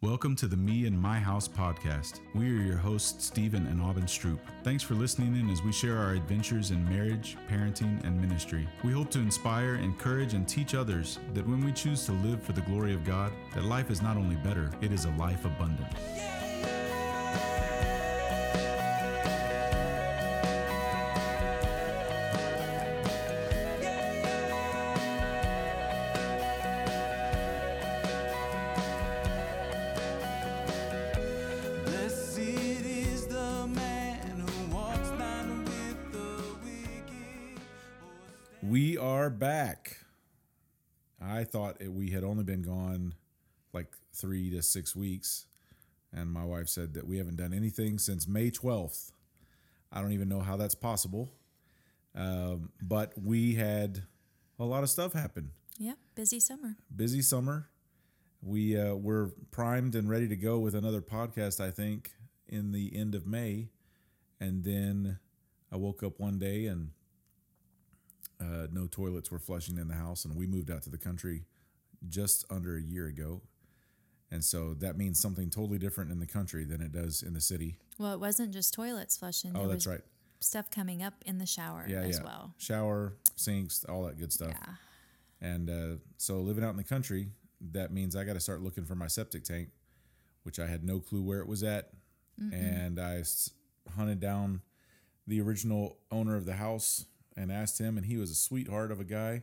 Welcome to the Me and My House podcast. We are your hosts, Stephen and Aubin Stroop. Thanks for listening in as we share our adventures in marriage, parenting, and ministry. We hope to inspire, encourage, and teach others that when we choose to live for the glory of God, that life is not only better, it is a life abundant. Blessed six weeks, and my wife said that we haven't done anything since May 12th. I don't even know how that's possible. Um, but we had a lot of stuff happen. Yeah, busy summer. Busy summer. We uh, were primed and ready to go with another podcast, I think, in the end of May. And then I woke up one day and uh, no toilets were flushing in the house, and we moved out to the country just under a year ago. And so that means something totally different in the country than it does in the city. Well, it wasn't just toilets flushing. Oh, that's was right. Stuff coming up in the shower Yeah, as yeah. well. Shower, sinks, all that good stuff. Yeah. And uh, so living out in the country, that means I got to start looking for my septic tank, which I had no clue where it was at. And I hunted down the original owner of the house and asked him, and he was a sweetheart of a guy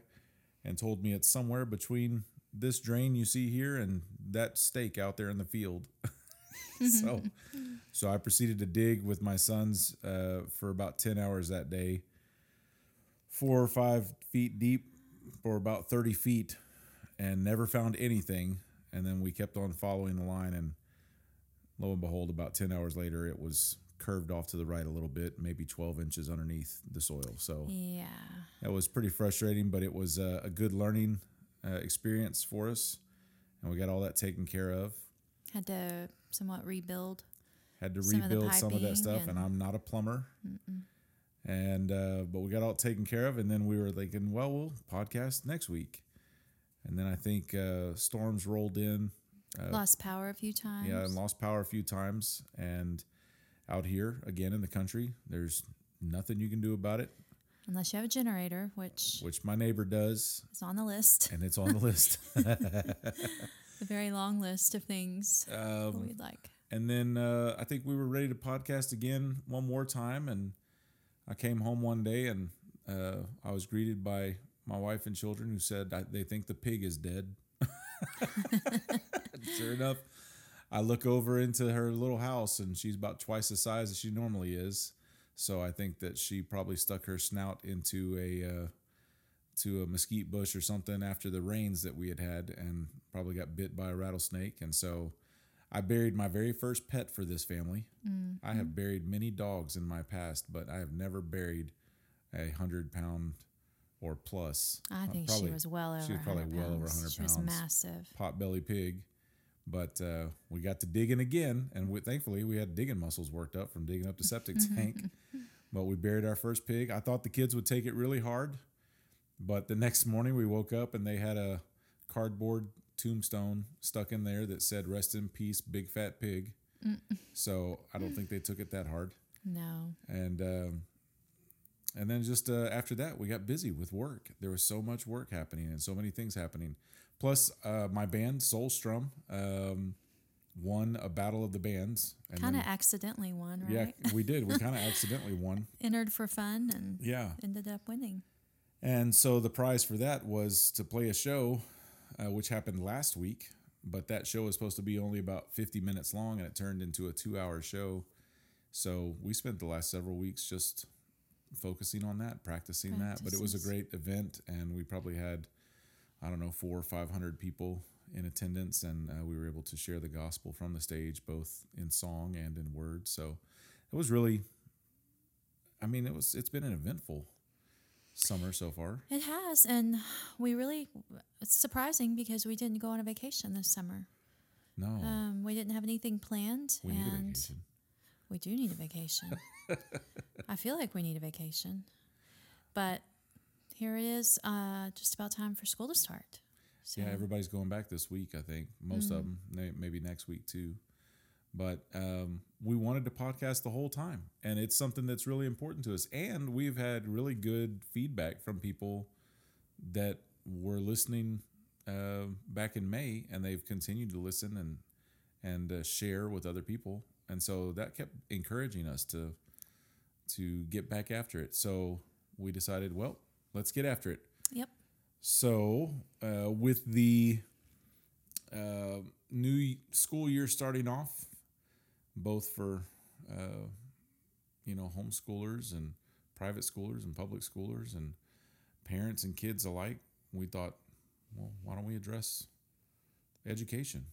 and told me it's somewhere between this drain you see here and that stake out there in the field. so, so I proceeded to dig with my sons uh, for about 10 hours that day, four or five feet deep for about 30 feet and never found anything. And then we kept on following the line, and lo and behold, about 10 hours later, it was curved off to the right a little bit, maybe 12 inches underneath the soil. So Yeah. that was pretty frustrating, but it was a, a good learning uh, experience for us. And we got all that taken care of. Had to somewhat rebuild. Had to Some of rebuild some of that stuff, and, and- I'm not a plumber. And uh, but we got all taken care of, and then we were thinking, well, we'll podcast next week. And then I think uh, storms rolled in, Lost power a few times. yeah, and lost power a few times. And out here again in the country, there's nothing you can do about it, Unless you have a generator, which which my neighbor does, is on the list. and it's on the list. A very long list of things Um, we'd like. And then uh, I think we were ready to podcast again one more time. And I came home one day and uh, I was greeted by my wife and children who said I, they think the pig is dead. sure enough, I look over into her little house and she's about twice the size as she normally is. So I think that she probably stuck her snout into a uh, to a mesquite bush or something after the rains that we had had and probably got bit by a rattlesnake. And so I buried my very first pet for this family. I have buried many dogs in my past, but I have never buried a hundred pound or plus. I uh, think probably- she was well over she was probably 100 well over pounds. 100 She was pounds. massive. Potbelly pig. But uh, we got to digging again, and we, thankfully we had digging muscles worked up from digging up the septic tank. But we buried our first pig. I thought the kids would take it really hard, but the next morning we woke up and they had a cardboard tombstone stuck in there that said "Rest in peace, big fat pig." So I don't think they took it that hard. No. And um, and then just uh, after that, we got busy with work. There was so much work happening and so many things happening. Plus, uh, my band Soul Strum um, won a battle of the bands. Kind of accidentally won, right? yeah, we did. We kind of accidentally won. Entered for fun and Yeah, ended up winning. and so the prize for that was to play a show, uh, which happened last week. But that show was supposed to be only about 50 minutes long, and it turned into a two-hour show. So we spent the last several weeks just focusing on that, practicing that. But it was a great event, and we probably had, I don't know, four or five hundred people in attendance, and uh, we were able to share the gospel from the stage, both in song and in words. So it was really, I mean, it was. It's been an eventful summer so far. It has, and we really it's surprising because we didn't go on a vacation this summer. No, Um, we didn't have anything planned, we need a and vacation. we do need a vacation. I feel like we need a vacation, but here it is, uh, just about time for school to start. So Yeah, everybody's going back this week. I think most of them, maybe next week too. But um, we wanted to podcast the whole time, and it's something that's really important to us. And we've had really good feedback from people that were listening uh, back in May, and they've continued to listen and and uh, share with other people, and so that kept encouraging us to to get back after it. So we decided, well, let's get after it. Yep. So, uh, with the uh, new school year starting off, both for uh, you know homeschoolers and private schoolers and public schoolers and parents and kids alike, we thought, well, why don't we address education?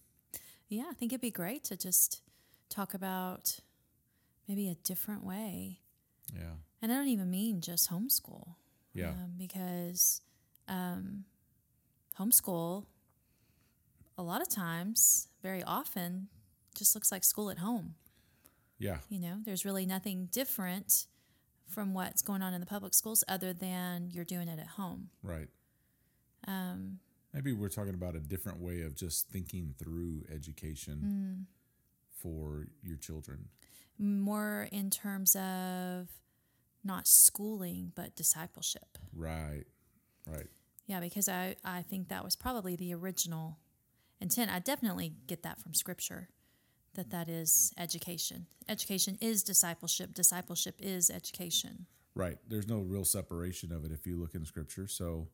Yeah, I think it'd be great to just talk about maybe a different way. Yeah, And I don't even mean just homeschool. Yeah, Um, because um, homeschool, a lot of times, very often, just looks like school at home. yeah, You know, there's really nothing different from what's going on in the public schools other than you're doing it at home. right. Um, Maybe we're talking about a different way of just thinking through education for your children. more in terms of not schooling, but discipleship. Right, right. Yeah, because I, I think that was probably the original intent. I definitely get that from scripture that that is education. Education is discipleship. Discipleship is education. Right. There's no real separation of it if you look in Scripture. So,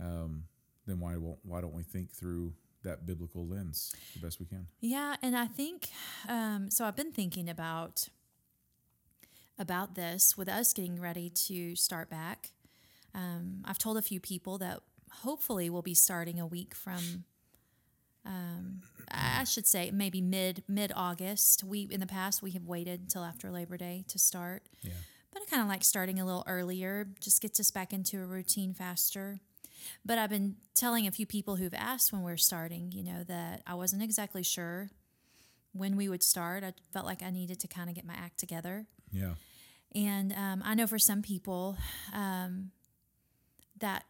um, then why won't why don't we think through that biblical lens the best we can? Yeah, and I think um, so. I've been thinking about about this with us getting ready to start back. Um, I've told a few people that hopefully we'll be starting a week from. Um, I should say maybe mid mid August. We in the past we have waited until after Labor Day to start, Yeah. but I kind of like starting a little earlier. Just gets us back into a routine faster. But I've been telling a few people who've asked when we're starting, you know, that I wasn't exactly sure when we would start. I felt like I needed to kind of get my act together. Yeah. And um, I know for some people um, that,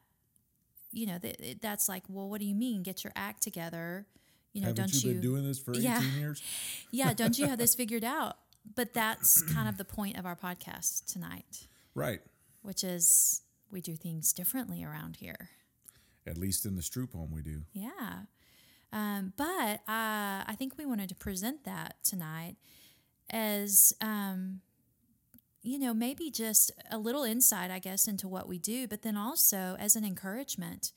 you know, that, that's like, well, what do you mean get your act together? You know, Haven't don't you you? been doing this for 18 Yeah. years? yeah, don't you have this figured out? But that's kind of the point of our podcast tonight, Right. which is we do things differently around here. At least in the Stroop home we do. Yeah. Um, but uh, I think we wanted to present that tonight as, um, you know, maybe just a little insight, I guess, into what we do, but then also as an encouragement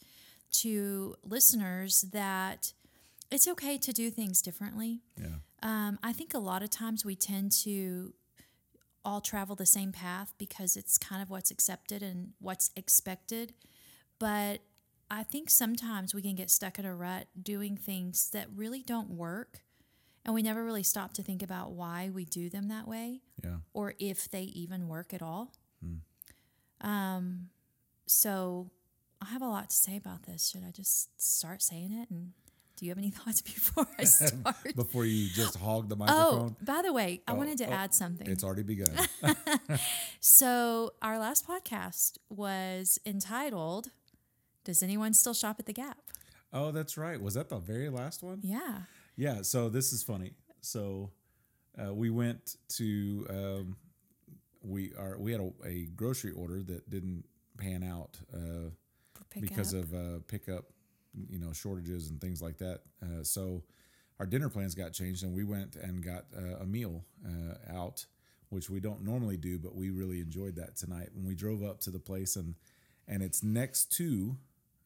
to listeners that it's okay to do things differently. Yeah. Um, I think a lot of times we tend to all travel the same path because it's kind of what's accepted and what's expected. But I think sometimes we can get stuck in a rut doing things that really don't work. And we never really stop to think about why we do them that way Yeah. or if they even work at all. Um, so I have a lot to say about this. Should I just start saying it? And do you have any thoughts before I start? Before you just hog the microphone? Oh, by the way, I Oh, wanted to oh, add something. it's already begun. So, our last podcast was entitled Does Anyone Still Shop at the Gap? oh, that's right. Was that the very last one? Yeah. Yeah, so this is funny. So uh, we went to um, we are we had a, a grocery order that didn't pan out uh, because up. of uh, pickup, you know, shortages and things like that. Uh, so our dinner plans got changed, and we went and got uh, a meal uh, out, which we don't normally do, but we really enjoyed that tonight. When we drove up to the place, and and it's next to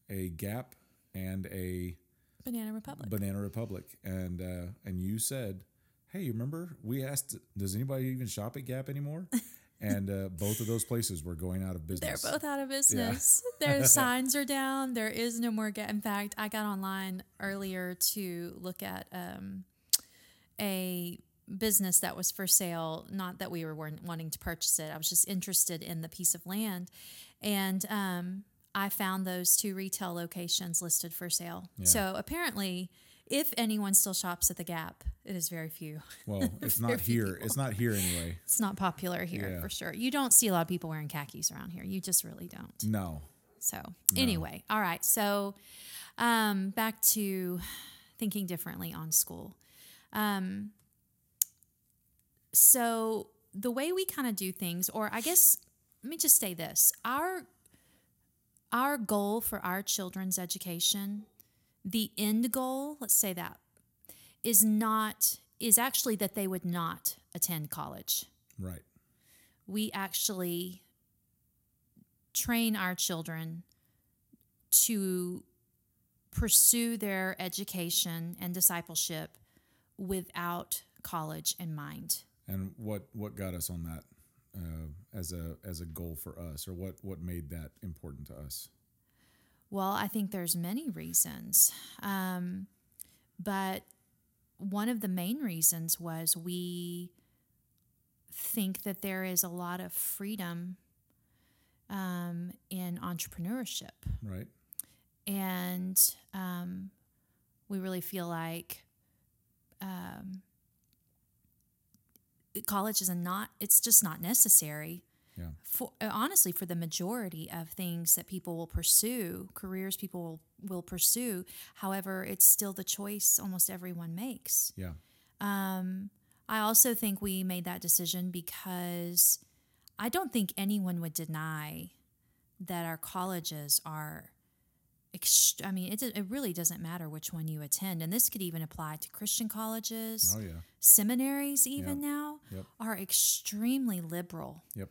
a Gap and a Banana Republic. Banana Republic, and uh, and you said, "Hey, you remember we asked, does anybody even shop at Gap anymore?" and uh, both of those places were going out of business. They're both out of business. Their signs are down. There is no more Gap. In fact, I got online earlier to look at um, a business that was for sale. Not that we were wanting to purchase it. I was just interested in the piece of land, and um, I found those two retail locations listed for sale. So apparently, if anyone still shops at the Gap, it is very few. well, it's not here. It's not here anyway. It's not popular here Yeah. for sure. You don't see a lot of people wearing khakis around here. You just really don't. No. So, anyway, all right. So, Um, back to thinking differently on school. Um, so the way we kind of do things, or I guess let me just say this: our our goal for our children's education, the end goal, let's say that, is not is actually that they would not attend college. Right. We actually train our children to pursue their education and discipleship without college in mind. And what what got us on that uh, as a as a goal for us, or what what made that important to us? Well, I think there's many reasons, um, but one of the main reasons was we think that there is a lot of freedom um, in entrepreneurship. Right. and um, we really feel like um, college is a not it's just not necessary Yeah. for uh, honestly for the majority of things that people will pursue careers people will, will pursue however it's still the choice almost everyone makes Yeah. Um, I also think we made that decision because I don't think anyone would deny that our colleges are. Ext- I mean, it, it really doesn't matter which one you attend. And this could even apply to Christian colleges, Oh yeah. seminaries, even Yeah. now, Yep. are extremely liberal. Yep.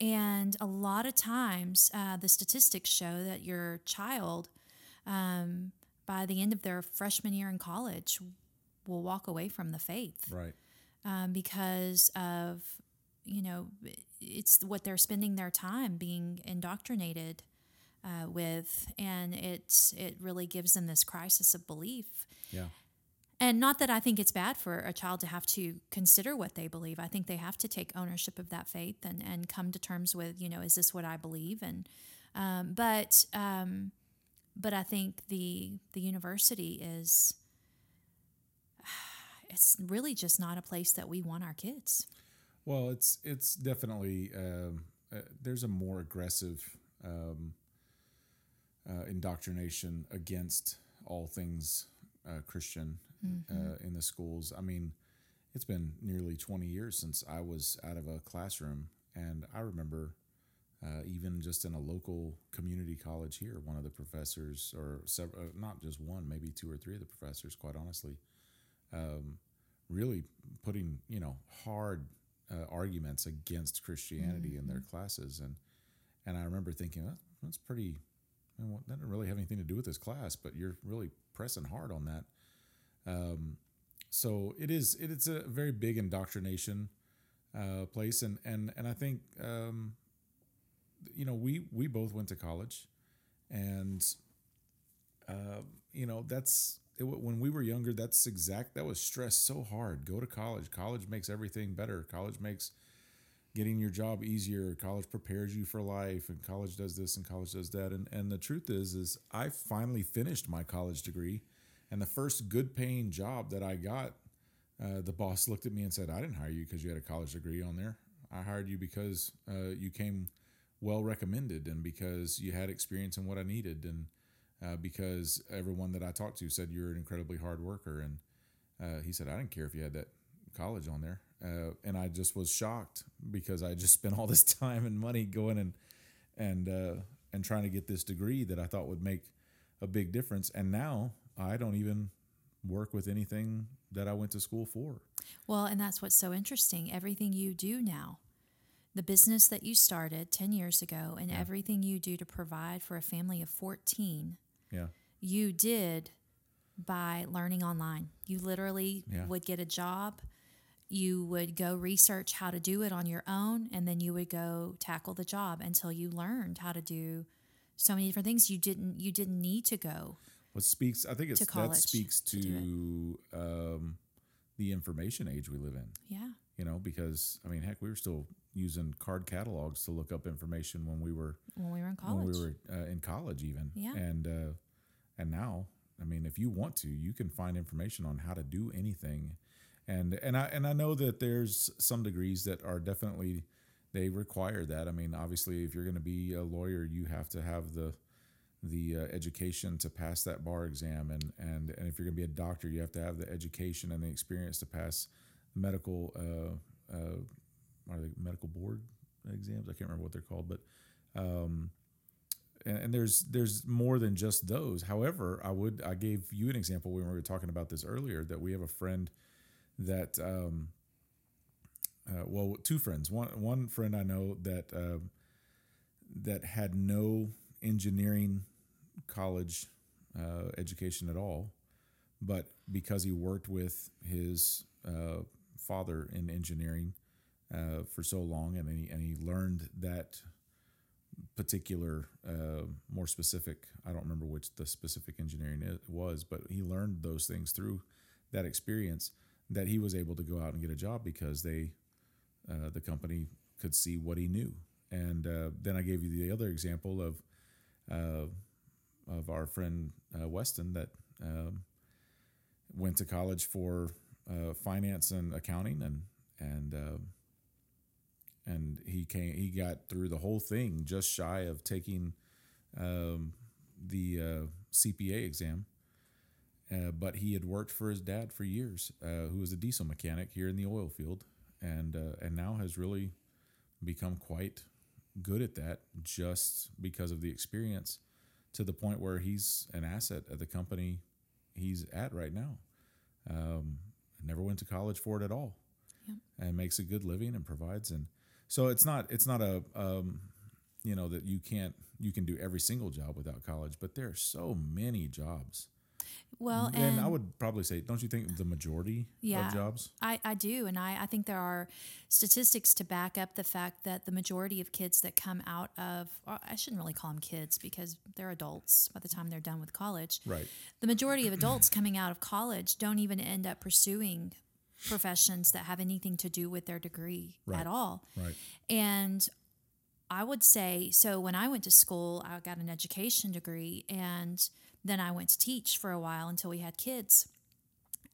And a lot of times, uh, the statistics show that your child, um, by the end of their freshman year in college, will walk away from the faith Right. um, because of you know it's what they're spending their time being indoctrinated uh, with, and it's it really gives them this crisis of belief. Yeah. And not that I think it's bad for a child to have to consider what they believe. I think they have to take ownership of that faith and, and come to terms with, you know, is this what I believe? And um, but um, but I think the the university is it's really just not a place that we want our kids. Well, it's it's definitely um, uh, there's a more aggressive um, uh, indoctrination against all things uh, Christian uh, in the schools. I mean, it's been nearly 20 years since I was out of a classroom, and I remember uh, even just in a local community college here, one of the professors, or several, uh, not just one, maybe two or three of the professors, quite honestly, um, really putting you know hard uh, arguments against Christianity in their classes, and and I remember thinking that that's pretty. Mean, that doesn't really have anything to do with this class, but you're really pressing hard on that. Um, so it is. It, it's a very big indoctrination uh, place, and and and I think um, you know we we both went to college, and uh, you know that's it, when we were younger. That's exact. That was stressed so hard. Go to college. College makes everything better. College makes getting your job easier. College prepares you for life, and college does this and college does that. And and the truth is, is I finally finished my college degree, and the first good paying job that I got, uh, the boss looked at me and said, "I didn't hire you because you had a college degree on there. I hired you because uh, you came well recommended and because you had experience in what I needed and." Uh, because everyone that I talked to said you're an incredibly hard worker, and uh, he said I didn't care if you had that college on there, uh, and I just was shocked because I just spent all this time and money going and and uh, and trying to get this degree that I thought would make a big difference, and now I don't even work with anything that I went to school for. Well, and that's what's so interesting. Everything you do now, the business that you started 10 years ago, and everything you do to provide for a family of 14, Yeah, you did by learning online. You literally Yeah. would get a job, you would go research how to do it on your own, and then you would go tackle the job until you learned how to do so many different things. You didn't you didn't need to go. what speaks? I think it's that speaks to to um, the information age we live in. Yeah. You know, because I mean, heck, we were still using card catalogs to look up information when we were When we were in college. when we were uh, in college even Yeah. and uh, and now i mean if you want to you can find information on how to do anything and and i and i know that there's some degrees that are definitely they require that i mean obviously if you're going to be a lawyer you have to have the the uh, education to pass that bar exam, and and and if you're going to be a doctor, you have to have the education and the experience to pass medical uh, uh, are they medical board exams? I can't remember what they're called, but um, and, and there's there's more than just those. However, I would I gave you an example when we were talking about this earlier that we have a friend that um, uh, well two friends one one friend I know that uh, that had no engineering college uh, education at all, but because he worked with his uh, father in engineering uh, for so long, and he and he learned that particular, uh, more specific. I don't remember which the specific engineering it was, but he learned those things through that experience. That he was able to go out and get a job because they, uh, the company could see what he knew. And uh, then I gave you the other example of, uh, of our friend uh, Weston that um, went to college for uh, finance and accounting, and and um, and he came he got through the whole thing just shy of taking um, the uh, CPA exam. Uh, but he had worked for his dad for years, uh, who was a diesel mechanic here in the oil field, and uh, and now has really become quite good at that just because of the experience, to the point where he's an asset at the company he's at right now. Um, never went to college for it at all, Yep. and makes a good living and provides and so it's not it's not a um, you know that you can't you can do every single job without college, but there are so many jobs. Well, and and I would probably say, don't you think the majority Yeah. of jobs? I, I do. And I, I think there are statistics to back up the fact that the majority of kids that come out of, I shouldn't really call them kids because they're adults by the time they're done with college. Right. The majority of adults coming out of college don't even end up pursuing professions that have anything to do with their degree Right. at all. Right. And I would say so when I went to school, I got an education degree and then I went to teach for a while until we had kids.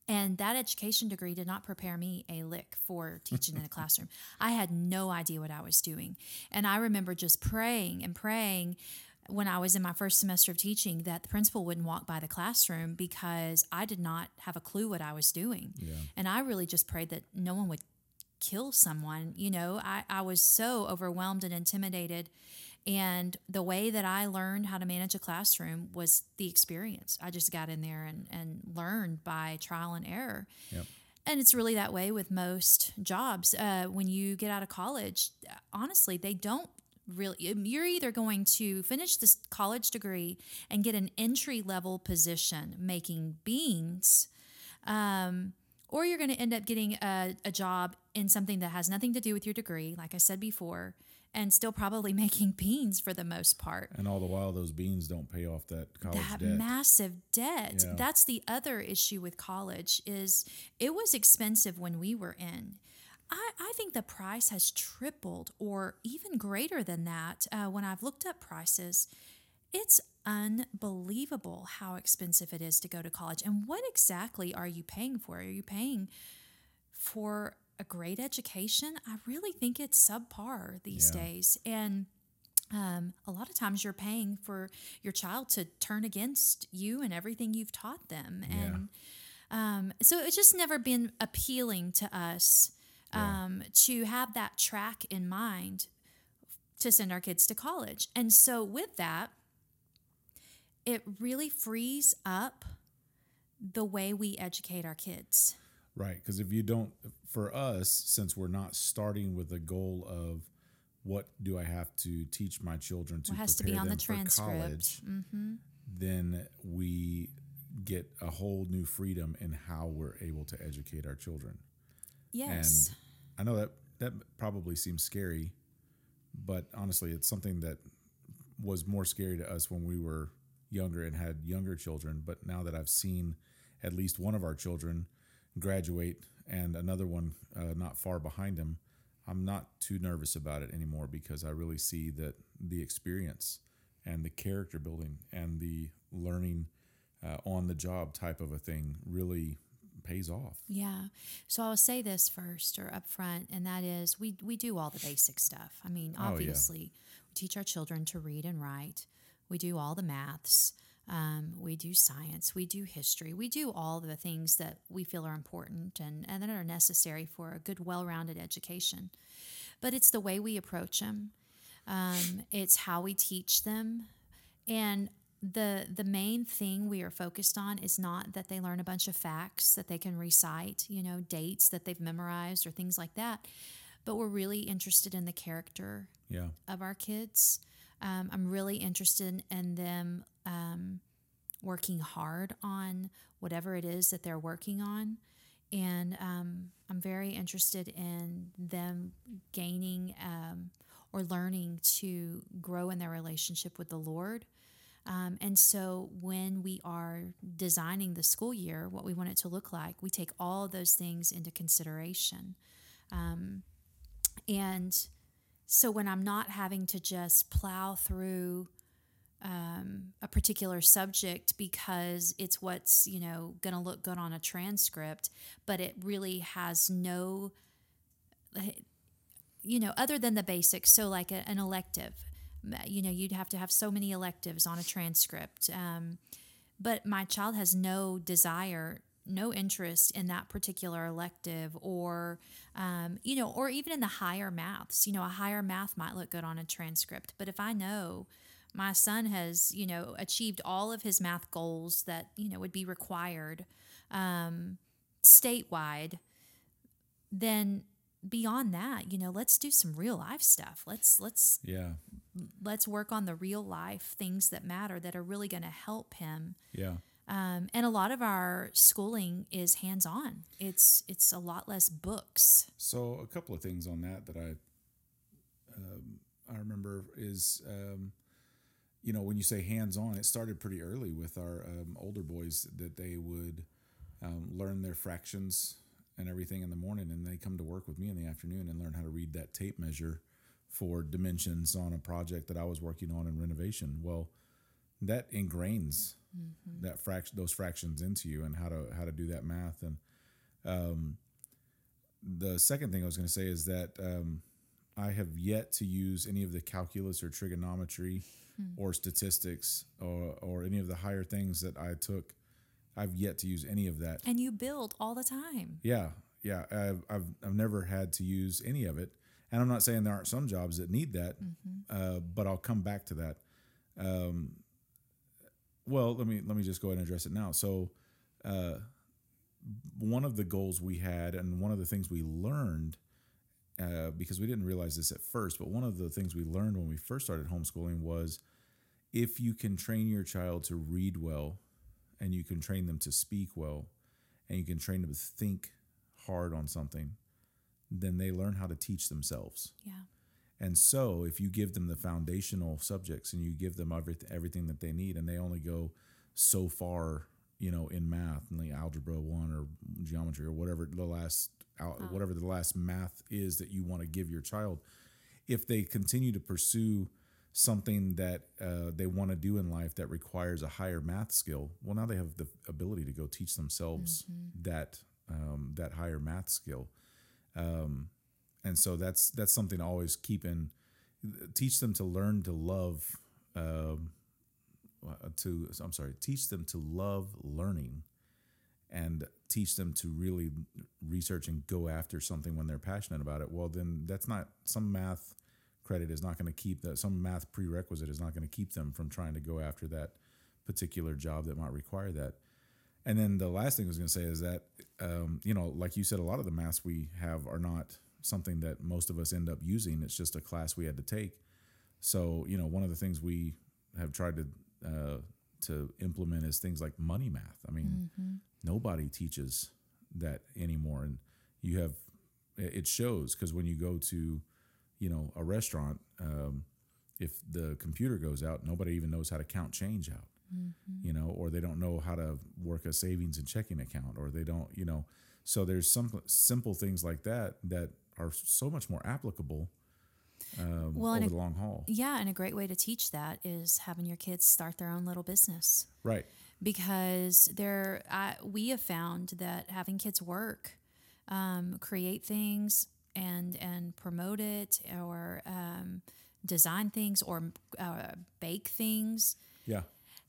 And that education degree did not prepare me a lick for teaching in a classroom. I had no idea what I was doing. And I remember just praying and praying when I was in my first semester of teaching that the principal wouldn't walk by the classroom because I did not have a clue what I was doing. Yeah. And I really just prayed that no one would kill someone. You know, I, I was so overwhelmed and intimidated. And the way that I learned how to manage a classroom was the experience. I just got in there and, and learned by trial and error. Yep. And it's really that way with most jobs. Uh, when you get out of college, honestly, they don't really, you're either going to finish this college degree and get an entry level position making beans, um, or you're going to end up getting a, a job in something that has nothing to do with your degree, like I said before, and still probably making beans for the most part And all the while, those beans don't pay off that college that debt. massive debt Yeah. that's the other issue with college is it was expensive when we were in I, I think the price has tripled or even greater than that uh, when I've looked up prices. It's unbelievable how expensive it is to go to college. And what exactly are you paying for? Are you paying for a great education? I really think it's subpar these Yeah. days. And um, a lot of times you're paying for your child to turn against you and everything you've taught them. And um, so it's just never been appealing to us um, to have that track in mind to send our kids to college. And so with that, it really frees up the way we educate our kids. Right. Because if you don't, for us, since we're not starting with the goal of what do I have to teach my children to has to prepare be on the them for transcript. college, mm-hmm. then we get a whole new freedom in how we're able to educate our children. Yes. And I know that that probably seems scary, but honestly, it's something that was more scary to us when we were younger and had younger children. But now that I've seen at least one of our children graduate and another one uh, not far behind him, I'm not too nervous about it anymore because I really see that the experience and the character building and the learning uh, on the job type of a thing really pays off. Yeah. So I'll say this first or up front, and that is we, we do all the basic stuff. I mean, Oh, yeah. obviously, we teach our children to read and write. we do all the maths, um, we do science, we do history, we do all the things that we feel are important and, and that are necessary for a good, well rounded education. But it's the way we approach them, um, it's how we teach them. And the the main thing we are focused on is not that they learn a bunch of facts that they can recite, you know, dates that they've memorized or things like that, but we're really interested in the character Yeah. of our kids. Um, I'm really interested in them um, working hard on whatever it is that they're working on. And um, I'm very interested in them gaining um, or learning to grow in their relationship with the Lord. Um, and so when we are designing the school year, what we want it to look like, we take all those things into consideration. Um, and so when I'm not having to just plow through um, a particular subject because it's what's you know going to look good on a transcript, but it really has no, you know, other than the basics. So like a, an elective, you know, you'd have to have so many electives on a transcript. Um, but my child has no desire no interest in that particular elective or um, you know or even in the higher maths you know a higher math might look good on a transcript but if i know my son has you know achieved all of his math goals that you know would be required um, statewide then beyond that you know let's do some real life stuff let's let's Yeah. let's work on the real life things that matter that are really going to help him Yeah. um, and a lot of our schooling is hands on. It's it's a lot less books. So a couple of things on that that I um, I remember is um, you know when you say hands on, it started pretty early with our um, older boys that they would um, learn their fractions and everything in the morning, and they come to work with me in the afternoon and learn how to read that tape measure for dimensions on a project that I was working on in renovation. Well, that ingrains that fraction those fractions into you and how to how to do that math and um, the second thing I was going to say is that um, I have yet to use any of the calculus or trigonometry or statistics or, or any of the higher things that I took. I've yet to use any of that. And you build all the time. Yeah, yeah. I've, I've, I've never had to use any of it. And I'm not saying there aren't some jobs that need that, uh, but I'll come back to that. Um, well, let me let me just go ahead and address it now. So, uh, one of the goals we had, and one of the things we learned, uh, because we didn't realize this at first, but one of the things we learned when we first started homeschooling was if you can train your child to read well, and you can train them to speak well, and you can train them to think hard on something, then they learn how to teach themselves. Yeah. And so, if you give them the foundational subjects and you give them everything, that they need, and they only go so far, you know, in math, and like algebra one or geometry or whatever the last, al- whatever the last math is that you want to give your child, if they continue to pursue something that uh, they want to do in life that requires a higher math skill, well, now they have the ability to go teach themselves that um, that higher math skill. Um, and so that's that's something to always keep in teach them to learn to love um, uh, to i'm sorry teach them to love learning and teach them to really research and go after something when they're passionate about it well then that's not some math credit is not going to keep that some math prerequisite is not going to keep them from trying to go after that particular job that might require that and then the last thing I was going to say is that, um, you know, like you said, a lot of the maths we have are not something that most of us end up using. It's just a class we had to take. So, you know, one of the things we have tried to uh, to implement is things like money math. I mean, nobody teaches that anymore, and you have it shows because when you go to, you know, a restaurant, um, if the computer goes out, nobody even knows how to count change out you know, or they don't know how to work a savings and checking account, or they don't, you know. So there's some simple things like that that are so much more applicable um, Well, over a- the long haul. Yeah, and a great way to teach that is having your kids start their own little business Right. because there I, we have found that having kids work, um, create things and and promote it or um, design things or uh, bake things Yeah.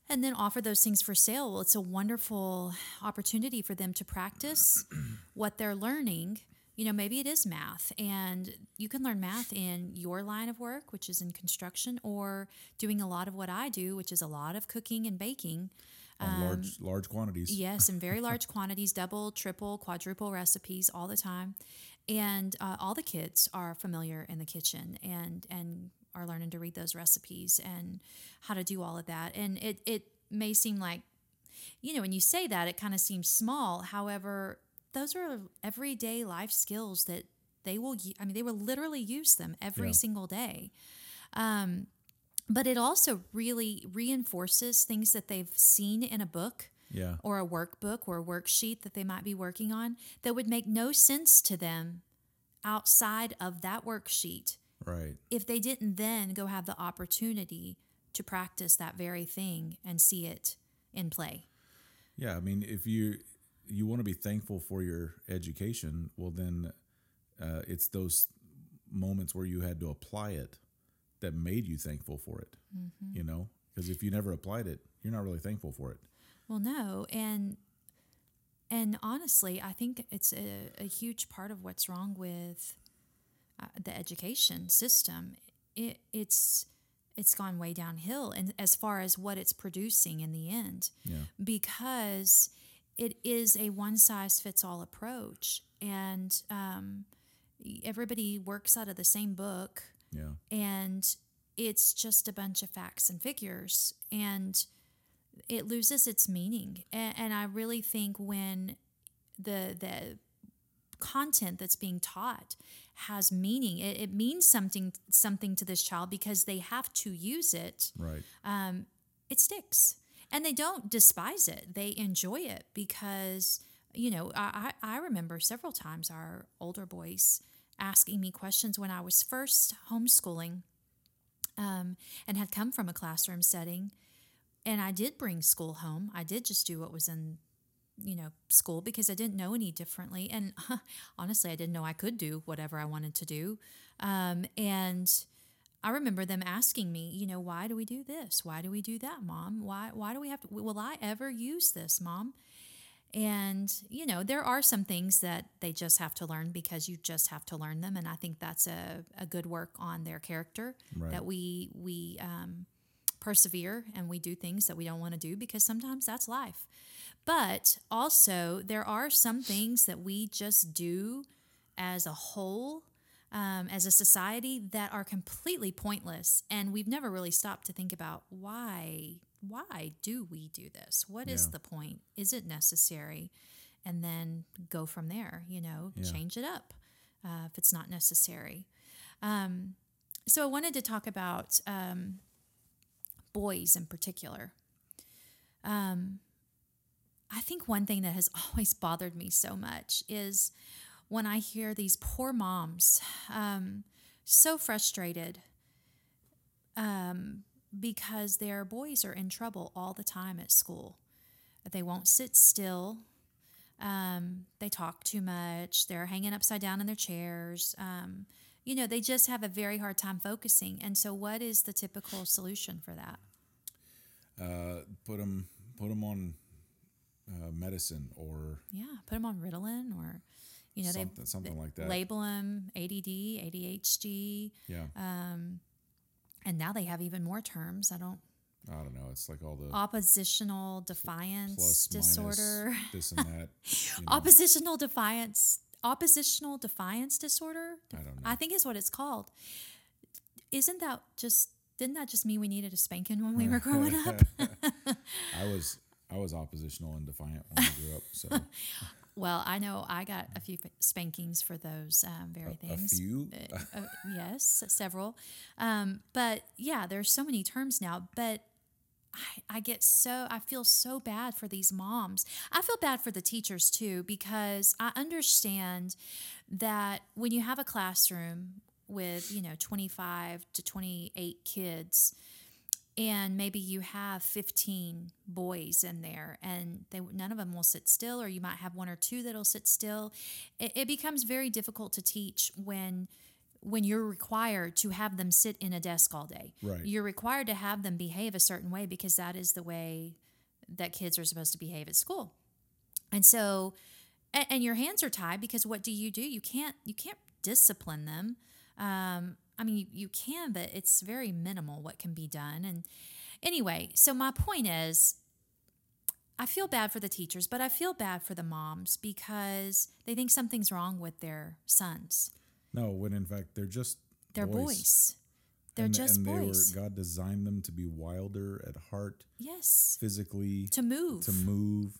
and then offer those things for sale. Well, it's a wonderful opportunity for them to practice what they're learning. You know, maybe it is math, and you can learn math in your line of work, which is in construction, or doing a lot of what I do, which is a lot of cooking and baking. On large large quantities. Yes, in very large quantities, double, triple, quadruple recipes all the time, and uh, all the kids are familiar in the kitchen and and are learning to read those recipes and how to do all of that. And it it may seem like, you know, when you say that, it kind of seems small. However, those are everyday life skills that they will. i mean, they will literally use them every Yeah. single day um, but it also really reinforces things that they've seen in a book Yeah. or a workbook or a worksheet that they might be working on that would make no sense to them outside of that worksheet Right. if they didn't then go have the opportunity to practice that very thing and see it in play. Yeah, I mean, if you you want to be thankful for your education, well, then uh, it's those moments where you had to apply it that made you thankful for it. You know, because if you never applied it, you're not really thankful for it. Well, no, and and honestly, I think it's a, a huge part of what's wrong with uh, the education system. It, it's it's gone way downhill, and as far as what it's producing in the end, Yeah. because it is a one size fits all approach, and um, everybody works out of the same book. Yeah. and it's just a bunch of facts and figures. And it loses its meaning. And, and i really think when the the content that's being taught has meaning it, it means something something to this child because they have to use it. Right. it sticks and they don't despise it. They enjoy it because you know i, I remember several times our older boys asking me questions when i was first homeschooling um, and had come from a classroom setting. And i did bring school home. I did just do what was in you know school because i didn't know any differently. And honestly i didn't know i could do whatever i wanted to do. Um, and I remember them asking me, you know, why do we do this? Why do we do that, mom? Why why do we have to will I ever use this, mom? And, you know, there are some things that they just have to learn because you just have to learn them. And I think that's a, a good work on their character Right. that we we um, persevere and we do things that we don't want to do because sometimes that's life. But also, there are some things that we just do as a whole, um, as a society, that are completely pointless. And we've never really stopped to think about why. Why do we do this? What is Yeah. the point? Is it necessary? And then go from there, you know, Yeah. change it up uh, if it's not necessary. Um, so I wanted to talk about um, boys in particular. Um, I think one thing that has always bothered me so much is when I hear these poor moms um, so frustrated um, because their boys are in trouble all the time at school. They won't sit still. Um, they talk too much. They're hanging upside down in their chairs. Um, you know, they just have a very hard time focusing. And so, what is the typical solution for that? Uh, put them put them on uh, medicine or Yeah, put them on Ritalin or, you know, something they something like that. label them ADD, ADHD, yeah. um, and now they have even more terms. I don't I don't know. It's like all the oppositional defiance plus disorder, minus this and that. you know. oppositional defiance, oppositional defiance disorder. I don't know. I think is what it's called. Isn't that just? Didn't that just mean we needed a spanking when we were growing up? I was I was oppositional and defiant when I grew up. So Well, I know I got a few spankings for those um, very a things. A few. uh, yes, several. Um, but yeah, there's so many terms now. But I, I get so I feel so bad for these moms. I feel bad for the teachers too because I understand that when you have a classroom with you know 25 to 28 kids and maybe you have 15 boys in there and they none of them will sit still or you might have one or two that'll sit still it, it becomes very difficult to teach when when you're required to have them sit in a desk all day. Right. You're required to have them behave a certain way because that is the way that kids are supposed to behave at school. And so and, and your hands are tied because what do you do? You can't you can't discipline them. Um, I mean, you, you can, but it's very minimal what can be done. And anyway, so my point is, I feel bad for the teachers, but I feel bad for the moms because they think something's wrong with their sons. No, when in fact they're just They're boys. They're and, just and boys. They were, God designed them to be wilder at heart, yes. physically, To move. to move,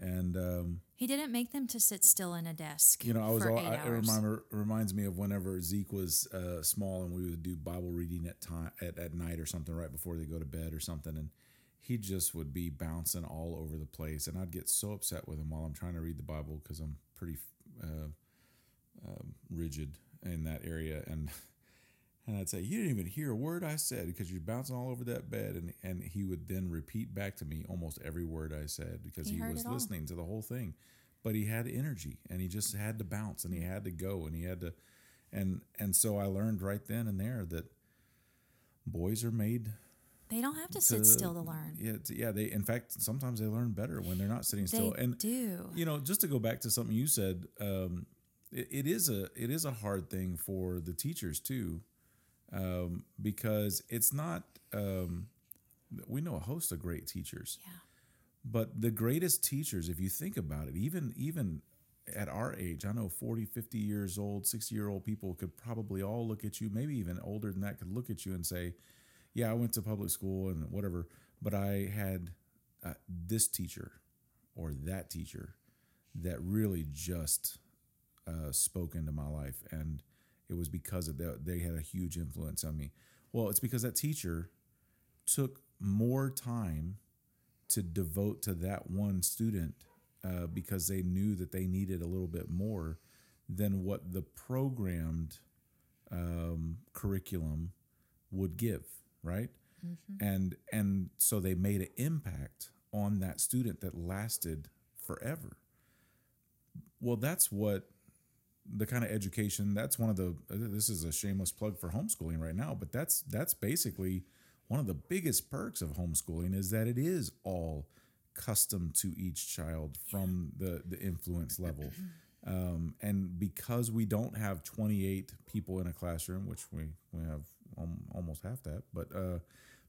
and um, He didn't make them to sit still in a desk. you know, I was all. I, it remember reminds me of whenever Zeke was uh, small and we would do Bible reading at time at, at night or something right before they go to bed or something, and he just would be bouncing all over the place, and I'd get so upset with him while I'm trying to read the Bible because I'm pretty uh, um, rigid in that area, and and I'd say, "You didn't even hear a word I said because you're bouncing all over that bed," and and he would then repeat back to me almost every word I said because He he, was all. listening to the whole thing, but he had energy and he just had to bounce and he had to go and he had to, and and so I learned right then and there that boys are made They don't have to sit still to learn. Yeah, to, yeah. They in fact sometimes they learn better when they're not sitting They still. And do. you know, just to go back to something you said, um, it, it is a it is a hard thing for the teachers too, um, because it's not. Um, we know a host of great teachers, Yeah. but the greatest teachers, if you think about it, even even at our age, I know 40, 50 years old, 60 year old people could probably all look at you, maybe even older than that, could look at you and say, Yeah, I went to public school and whatever, but I had uh, this teacher or that teacher that really just uh, spoke into my life. And it was because of that, they had a huge influence on me. Well, it's because that teacher took more time to devote to that one student uh, because they knew that they needed a little bit more than what the programmed um, curriculum would give, right? And and so they made an impact on that student that lasted forever. Well, that's what the kind of education. That's one of the. This is a shameless plug for homeschooling right now, but that's that's basically one of the biggest perks of homeschooling is that it is all custom to each child from the the influence level. Um, and because we don't have 28 people in a classroom, which we, we have almost half that, but uh,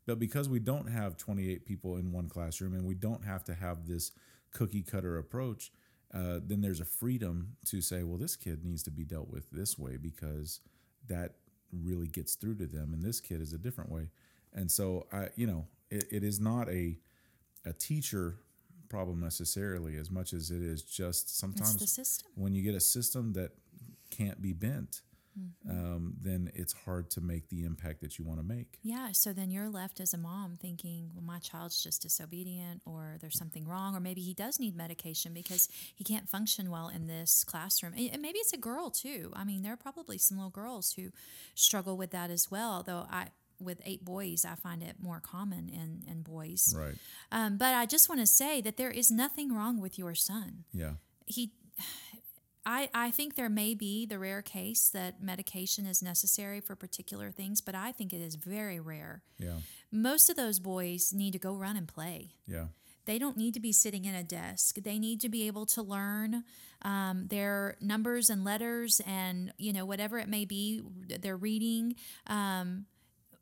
but because we don't have 28 people in one classroom and we don't have to have this cookie cutter approach, uh, then there's a freedom to say, well, this kid needs to be dealt with this way because that really gets through to them, and this kid is a different way. And so I, you know, it, it is not a a teacher problem necessarily as much as it is just sometimes the system. when you get a system that can't be bent, um, then it's hard to make the impact that you want to make. Yeah, so then you're left as a mom thinking, well, my child's just disobedient, or there's something wrong, or maybe he does need medication because he can't function well in this classroom. And and maybe it's a girl too. I mean, there are probably some little girls who struggle with that as well, though I. With eight boys, I find it more common in, in boys. Right. Um, but I just want to say that there is nothing wrong with your son Yeah. he I, I think there may be the rare case that medication is necessary for particular things, but I think it is very rare. Yeah. Most of those boys need to go run and play. Yeah. They don't need to be sitting in a desk. They need to be able to learn um, their numbers and letters and you know whatever it may be they're reading um,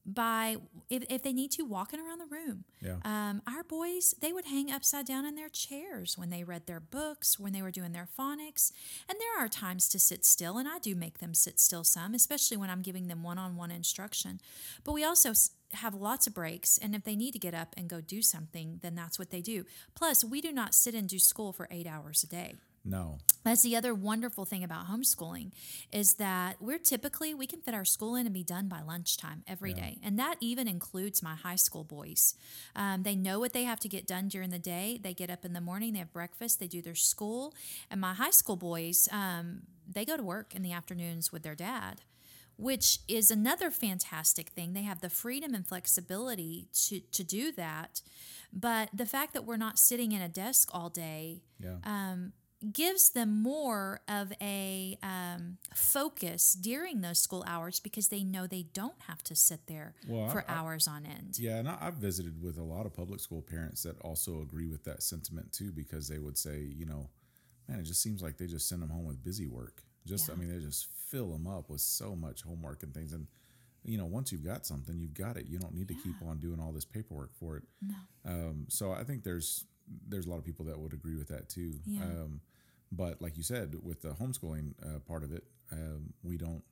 by if, if they need to walking around the room. Yeah. Um, our boys, they would hang upside down in their chairs when they read their books, when they were doing their phonics. And there are times to sit still, and I do make them sit still some, especially when I'm giving them one on one instruction. But we also have lots of breaks, and if they need to get up and go do something, then that's what they do. Plus, we do not sit and do school for eight hours a day. No. That's the other wonderful thing about homeschooling is that we're typically we can fit our school in and be done by lunchtime every day, and that even includes my high school boys. Um, they know what they have to get done during the day. They get up in the morning, they have breakfast, they do their school, and my high school boys um, they go to work in the afternoons with their dad. Which is another fantastic thing. They have the freedom and flexibility to, to do that. But the fact that we're not sitting in a desk all day Yeah. um, gives them more of a um, focus during those school hours because they know they don't have to sit there Well, for I- hours on end. Yeah, and I, I've visited with a lot of public school parents that also agree with that sentiment too, because they would say, you know, man, it just seems like they just send them home with busy work. Just, I mean, they just fill them up with so much homework and things. And, you know, once you've got something, you've got it. You don't need to keep on doing all this paperwork for it. No. Um, so I think there's there's a lot of people that would agree with that too. Yeah. Um, but like you said, with the homeschooling uh, part of it, um, we don't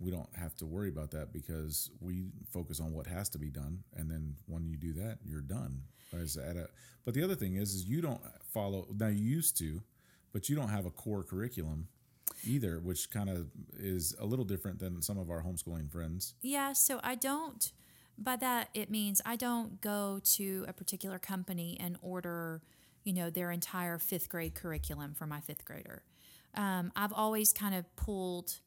we don't have to worry about that because we focus on what has to be done, and then when you do that, you're done. A, but the other thing is, is you don't follow. Now you used to, but you don't have a core curriculum either, which kind of is a little different than some of our homeschooling friends. Yeah, so I don't, by that, it means I don't go to a particular company and order, you know, their entire fifth grade curriculum for my fifth grader. Um, I've always kind of pulled,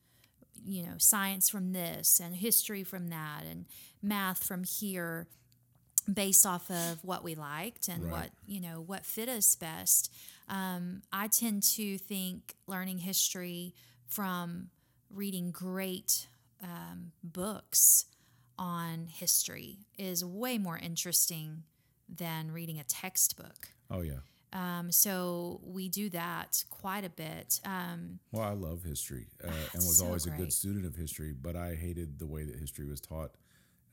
you know, science from this and history from that and math from here based off of what we liked and Right. what you know what fit us best um, i tend to think learning history from reading great um, books on history is way more interesting than reading a textbook Oh yeah. Um, so we do that quite a bit. Um, Well, I love history uh, and was so always a good student of history, but I hated the way that history was taught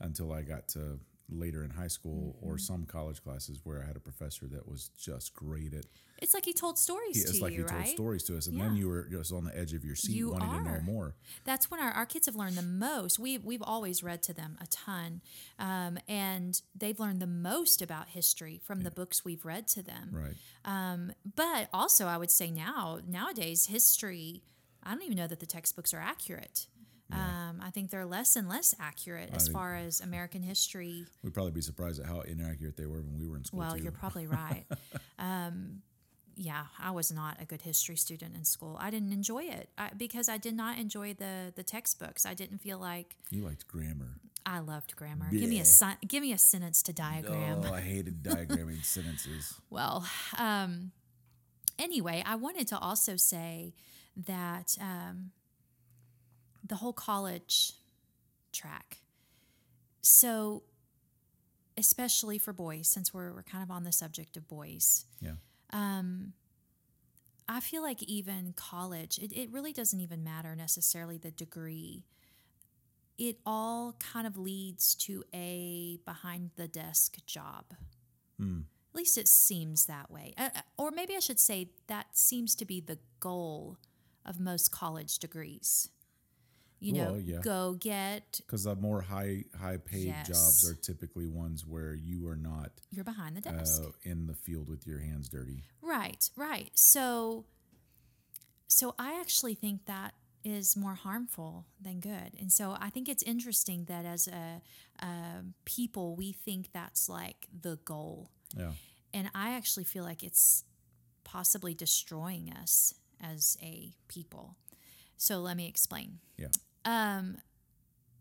until I got to later in high school Mm-hmm. or some college classes where I had a professor that was just great at. it's like he told stories He, to it's like you he told right stories to us, and then you were just on the edge of your seat You wanting to know more. that's when our, our kids have learned the most. We, we've always read to them a ton. Um, and they've learned the most about history from the books we've read to them. Right. Um, but also, I would say now, nowadays, history, I don't even know that the textbooks are accurate. Um, I think they're less and less accurate as think- far as American history. We'd probably be surprised at how inaccurate they were when we were in school. Well, too. you're probably right. um, yeah, I was not a good history student in school. I didn't enjoy it I, because I did not enjoy the the textbooks. I didn't feel like you liked grammar. I loved grammar. Give me a si- give me a sentence to diagram. Oh, I hated diagramming sentences. Well, um, anyway, I wanted to also say that um, the whole college track. So, especially for boys, since we're, we're kind of on the subject of boys, Yeah. um, I feel like even college, it, it really doesn't even matter necessarily the degree. It all kind of leads to a behind the desk job. Hmm. At least it seems that way. Uh, uh, or maybe I should say that seems to be the goal of most college degrees. You know, Well, yeah. go get, Because the more high high paid Yes. jobs are typically ones where you are not you're behind the desk. uh, in the field with your hands dirty. Right, right. So so I actually think that is more harmful than good. And so I think it's interesting that as a, a people we think that's like the goal. Yeah. And I actually feel like it's possibly destroying us as a people. So let me explain. Yeah. Um,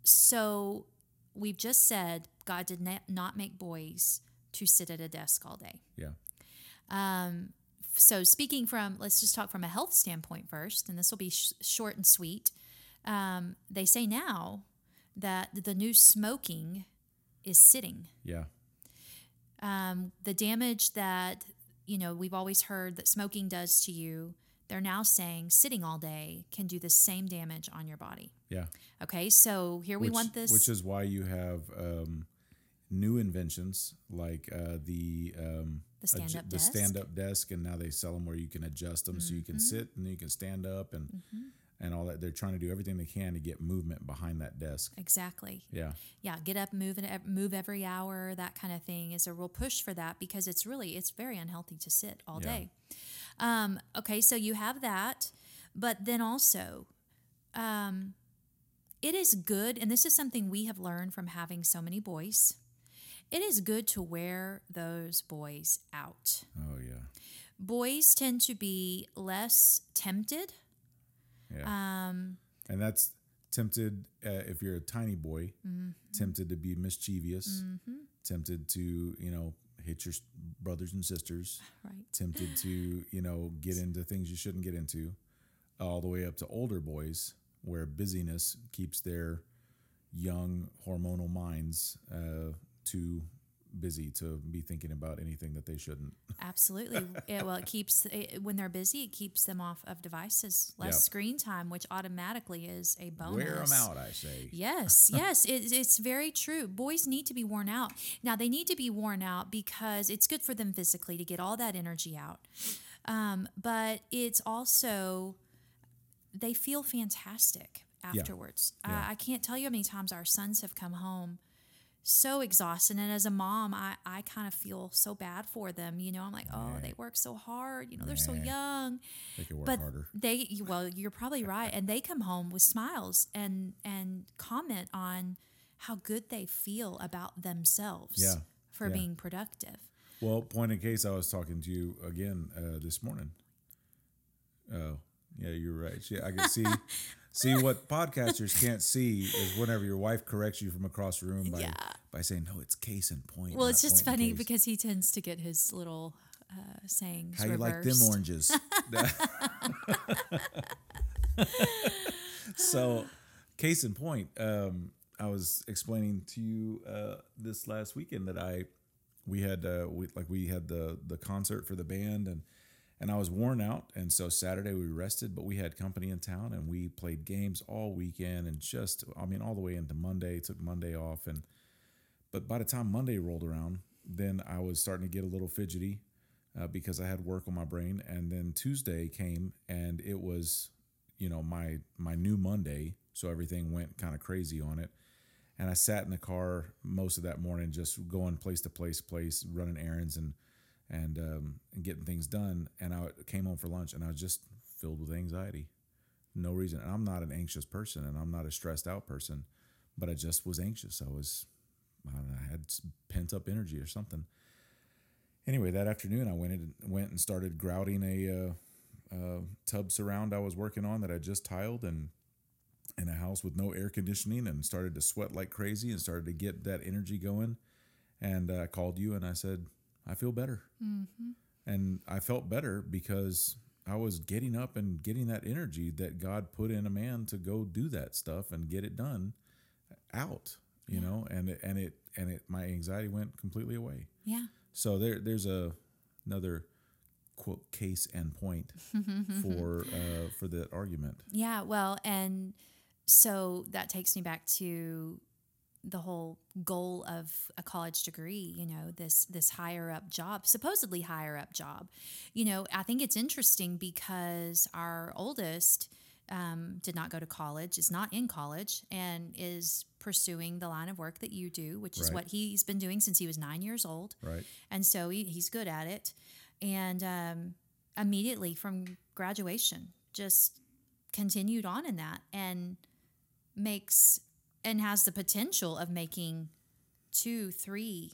so we've just said God did not, not make boys to sit at a desk all day. Yeah. Um, so speaking from, let's just talk from a health standpoint first, and this will be sh- short and sweet. Um, they say now that the new smoking is sitting. Yeah. Um, the damage that you know we've always heard that smoking does to you, they're now saying sitting all day can do the same damage on your body. Yeah. Okay, so here we want this. Which is why you have um, new inventions like uh, the um, The stand-up adju- the desk. stand up desk, and now they sell them where you can adjust them so you Mm-hmm. can sit and you can stand up and and all that. They're trying to do everything they can to get movement behind that desk. exactly. Yeah. yeah, get up, move, and move every hour, that kind of thing is a real push for that because it's really it's very unhealthy to sit all Yeah. day. Um, okay, so you have that, but then also, um, it is good, and this is something we have learned from having so many boys. It is good to wear those boys out. Oh yeah. Boys tend to be less tempted. Yeah. Um, and that's tempted uh, if you're a tiny boy, Mm-hmm. tempted to be mischievous, tempted to you know hit your brothers and sisters, right. tempted to you know get into things you shouldn't get into, all the way up to older boys where busyness keeps their young hormonal minds uh, too busy to be thinking about anything that they shouldn't. Absolutely. it, well, it keeps it, when they're busy, it keeps them off of devices, less Yep. screen time, which automatically is a bonus. Wear them out, I say. Yes, yes, it, it's very true. Boys need to be worn out. Now, they need to be worn out because it's good for them physically to get all that energy out. Um, but it's also, they feel fantastic afterwards. Yeah. I, I can't tell you how many times our sons have come home so exhausted. And as a mom, I, I kind of feel so bad for them. You know, I'm like, oh, they work so hard. You know, they're so young They could work but harder. they well you're probably right and they come home with smiles and and comment on how good they feel about themselves Yeah, for yeah. being productive Well, point in case, I was talking to you again uh, this morning. Oh, yeah, you're right. Yeah, I can see. see what podcasters can't see is whenever your wife corrects you from across the room by Yeah. By saying, "No, it's case in point." well it's just funny because he tends to get his little uh, sayings how you like them oranges. so, case in point, um, I was explaining to you uh, this last weekend that I we had uh, we like we had the the concert for the band and and I was worn out and so Saturday we rested but we had company in town and we played games all weekend and just I mean all the way into Monday took Monday off and but by the time Monday rolled around then I was starting to get a little fidgety uh, because I had work on my brain and then Tuesday came and it was you know my my new Monday so everything went kind of crazy on it and I sat in the car most of that morning, just going place to place, place, running errands and and um, and getting things done. And I came home for lunch, and I was just filled with anxiety, no reason. And I'm not an anxious person, and I'm not a stressed out person, but I just was anxious. I was, I, don't know, I had pent up energy or something. Anyway, that afternoon, I went and went and started grouting a uh, uh, tub surround I was working on that I just tiled and in a house with no air conditioning and started to sweat like crazy and started to get that energy going. And uh, I called you and I said, I feel better. And I felt better because I was getting up and getting that energy that God put in a man to go do that stuff and get it done out, you know, and it, and it, and it, my anxiety went completely away. yeah So there, there's a, another quote case and point for, uh, for that argument. yeah well and so that takes me back to the whole goal of a college degree you know this this higher up job supposedly higher up job you know i think it's interesting because our oldest um, did not go to college is not in college and is pursuing the line of work that you do which is Right. what he's been doing since he was nine years old Right. and so he, he's good at it and um, immediately from graduation just continued on in that and makes and has the potential of making two three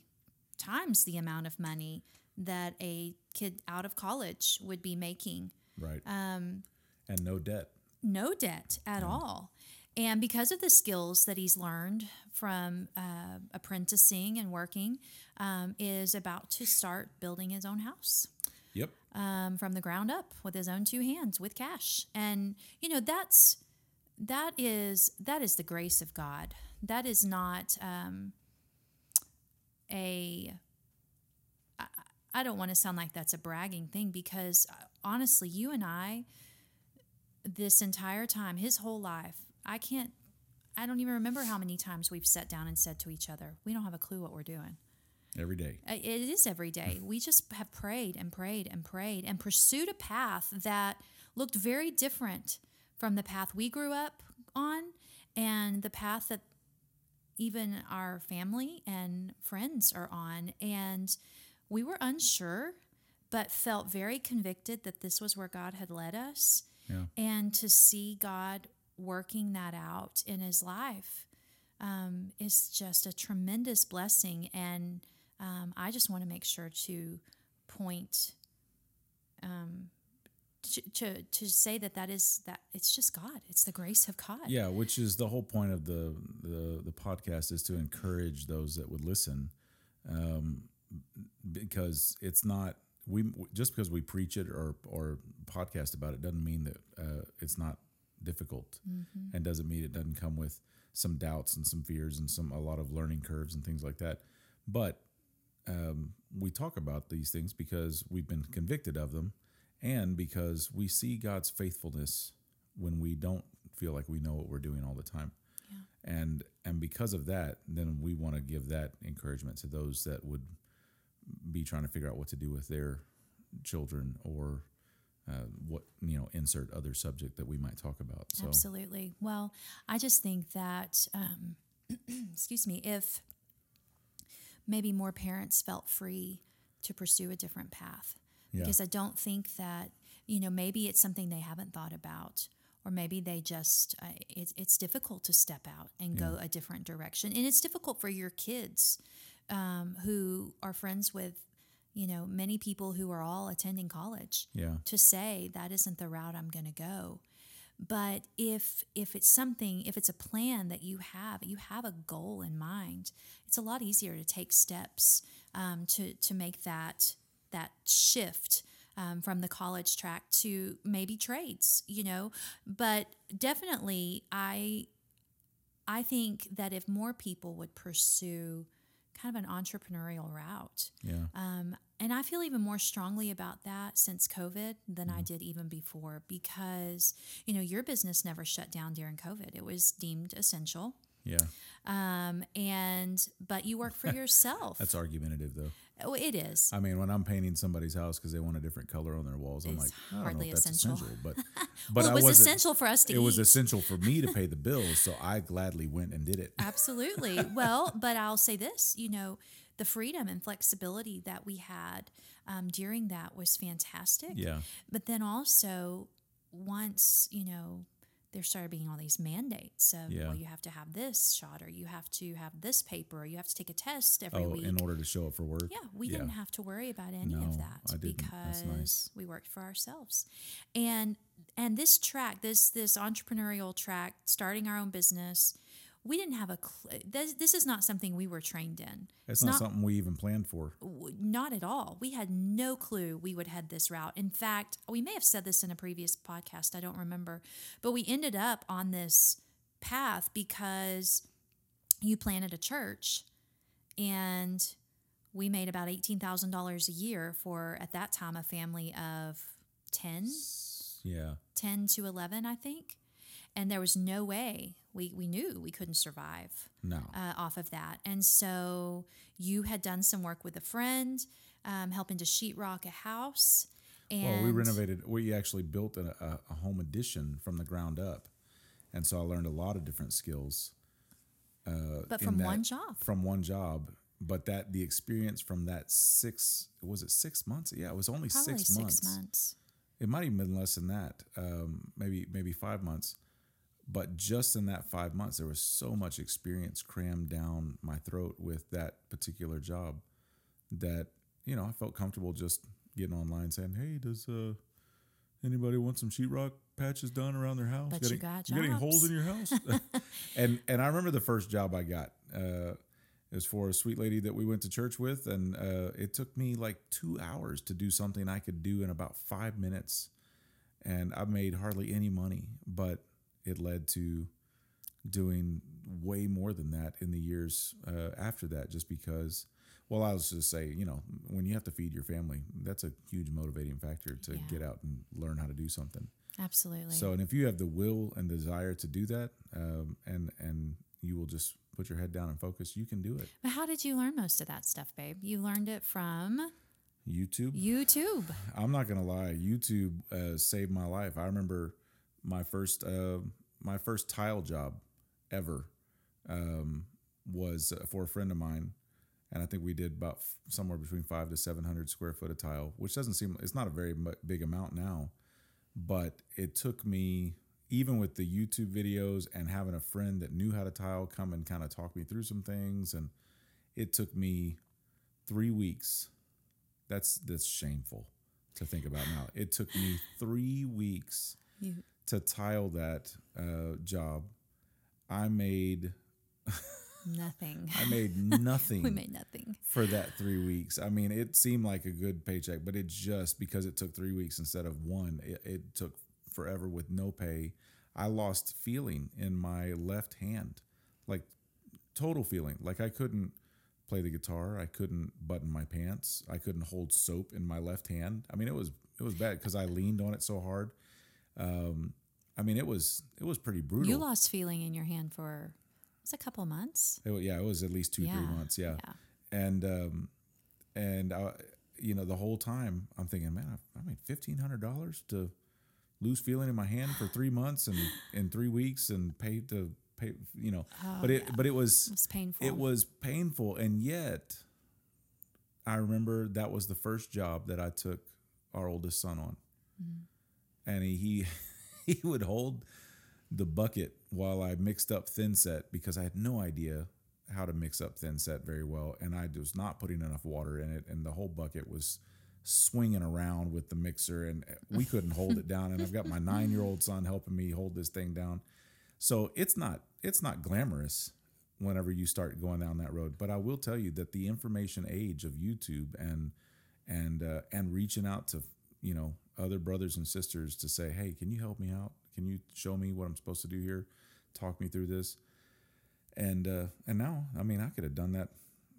times the amount of money that a kid out of college would be making Right. Um, and no debt. no debt at all. And because of the skills that he's learned from uh, apprenticing and working, um, is about to start building his own house Yep. um, from the ground up with his own two hands with cash. And you know that's that is that is the grace of God. That is not um, a. I, I don't want to sound like that's a bragging thing because uh, honestly, you and I, this entire time, his whole life, I can't. I don't even remember how many times we've sat down and said to each other, "We don't have a clue what we're doing." Every day. It is every day. We just have prayed and prayed and prayed and pursued a path that looked very different from the path we grew up on and the path that even our family and friends are on. And we were unsure, but felt very convicted that this was where God had led us. Yeah. And to see God working that out in his life um, is just a tremendous blessing. And um, I just want to make sure to point um, to, to to say that that is that it's just God. It's the grace of God. Yeah, which is the whole point of the the, the podcast is to encourage those that would listen, um, because it's not we just because we preach it or or podcast about it doesn't mean that uh, it's not difficult, Mm-hmm. and doesn't mean it doesn't come with some doubts and some fears and some a lot of learning curves and things like that. But um, we talk about these things because we've been convicted of them, and because we see God's faithfulness when we don't feel like we know what we're doing all the time. And and because of that, then we want to give that encouragement to those that would be trying to figure out what to do with their children or uh, what you know insert other subject that we might talk about. So Absolutely. Well, I just think that, um, excuse me, if maybe more parents felt free to pursue a different path, Yeah. because I don't think that, you know, maybe it's something they haven't thought about. Or maybe they just, uh, it's, it's difficult to step out and go a different direction. And it's difficult for your kids um, who are friends with, you know, many people who are all attending college yeah, to say that isn't the route I'm going to go. But if if it's something, if it's a plan that you have, you have a goal in mind. It's a lot easier to take steps um, to to make that that shift um, from the college track to maybe trades. You know, but definitely, I I think that if more people would pursue kind of an entrepreneurial route, yeah, um, and I feel even more strongly about that since COVID than I did even before because, you know, your business never shut down during COVID. It was deemed essential. yeah. Um, and, but you work for yourself. That's argumentative though. Oh, it is. I mean, when I'm painting somebody's house because they want a different color on their walls, I'm It's like, I don't hardly know if that's essential. essential, but but well, it was essential for us to It was essential for me to pay the bills, so I gladly went and did it. Absolutely. well, but I'll say this, you know, the freedom and flexibility that we had um, during that was fantastic. Yeah, But then also, once, you know, there started being all these mandates of, Yeah. well, you have to have this shot or you have to have this paper or you have to take a test every oh, week. in order to show up for work. Yeah, we Yeah. didn't have to worry about any No, of that because That's nice. we worked for ourselves. And and this track, this this entrepreneurial track, starting our own business, we didn't have a clue. This, this is not something we were trained in. It's not, something we even planned for. w- not at all. We had no clue we would head this route. In fact, we may have said this in a previous podcast, I don't remember, but we ended up on this path because you planted a church and we made about $18,000 a year for at that time a family of 10 Yeah, 10 to 11 I think and there was no way we, we knew we couldn't survive no, uh, off of that. And so you had done some work with a friend, um, helping to sheetrock a house. And Well, we renovated. We actually built a, a, home addition from the ground up, and so I learned a lot of different skills. but from that- one job. From one job, but that the experience from that six was it six months? Yeah, it was only Probably six, six, months. months. It might even been less than that. Um, maybe maybe five months. But just in that five months, there was so much experience crammed down my throat with that particular job that you know I felt comfortable just getting online saying, "Hey, does uh, anybody want some sheetrock patches done around their house? But you got you got any holes in your house?" and and I remember the first job I got. Uh, it was for a sweet lady that we went to church with, and uh, it took me like two hours to do something I could do in about five minutes, and I made hardly any money, but it led to doing way more than that in the years uh, after that, just because. Well, I was just say, you know, when you have to feed your family, that's a huge motivating factor to Yeah. get out and learn how to do something. Absolutely. So, and if you have the will and desire to do that, um, and and you will just put your head down and focus, you can do it. but how did you learn most of that stuff, babe? You learned it from YouTube. YouTube. I'm not gonna lie, YouTube uh, saved my life. I remember my first uh, my first tile job ever um, was for a friend of mine, and I think we did about f- somewhere between five to seven hundred square foot of tile, which doesn't seem it's not a very big amount now, but it took me even with the YouTube videos and having a friend that knew how to tile come and kind of talk me through some things, and it took me three weeks. That's that's shameful to think about now. It took me three weeks You to tile that uh, job. I made nothing. I made nothing we made nothing. for that three weeks. I mean, it seemed like a good paycheck, but it just because it took three weeks instead of one, it, it took forever with no pay. I lost feeling in my left hand, like total feeling. Like I couldn't play the guitar. I couldn't button my pants. I couldn't hold soap in my left hand. I mean, it was it was bad because I leaned on it so hard. Um, I mean, it was it was pretty brutal. You lost feeling in your hand for it was a couple months. It yeah, it was at least two three months. Yeah, yeah. and um, and I, you know the whole time I'm thinking, man, I, I made fifteen hundred dollars to lose feeling in my hand for three months and in three weeks and pay to pay, you know. but it but it was It was painful. it was painful, and yet I remember that was the first job that I took our oldest son on, and he he, would hold the bucket while I mixed up thin set because I had no idea how to mix up thin set very well, and I was not putting enough water in it, and the whole bucket was swinging around with the mixer, and we couldn't hold it down. And I've got my nine year old son helping me hold this thing down, so it's not it's not glamorous whenever you start going down that road. But I will tell you that the information age of YouTube and and uh, and reaching out to you know other brothers and sisters to say, hey, can you help me out? Can you show me what I'm supposed to do here? Talk me through this. And uh, and now, I mean, I could have done that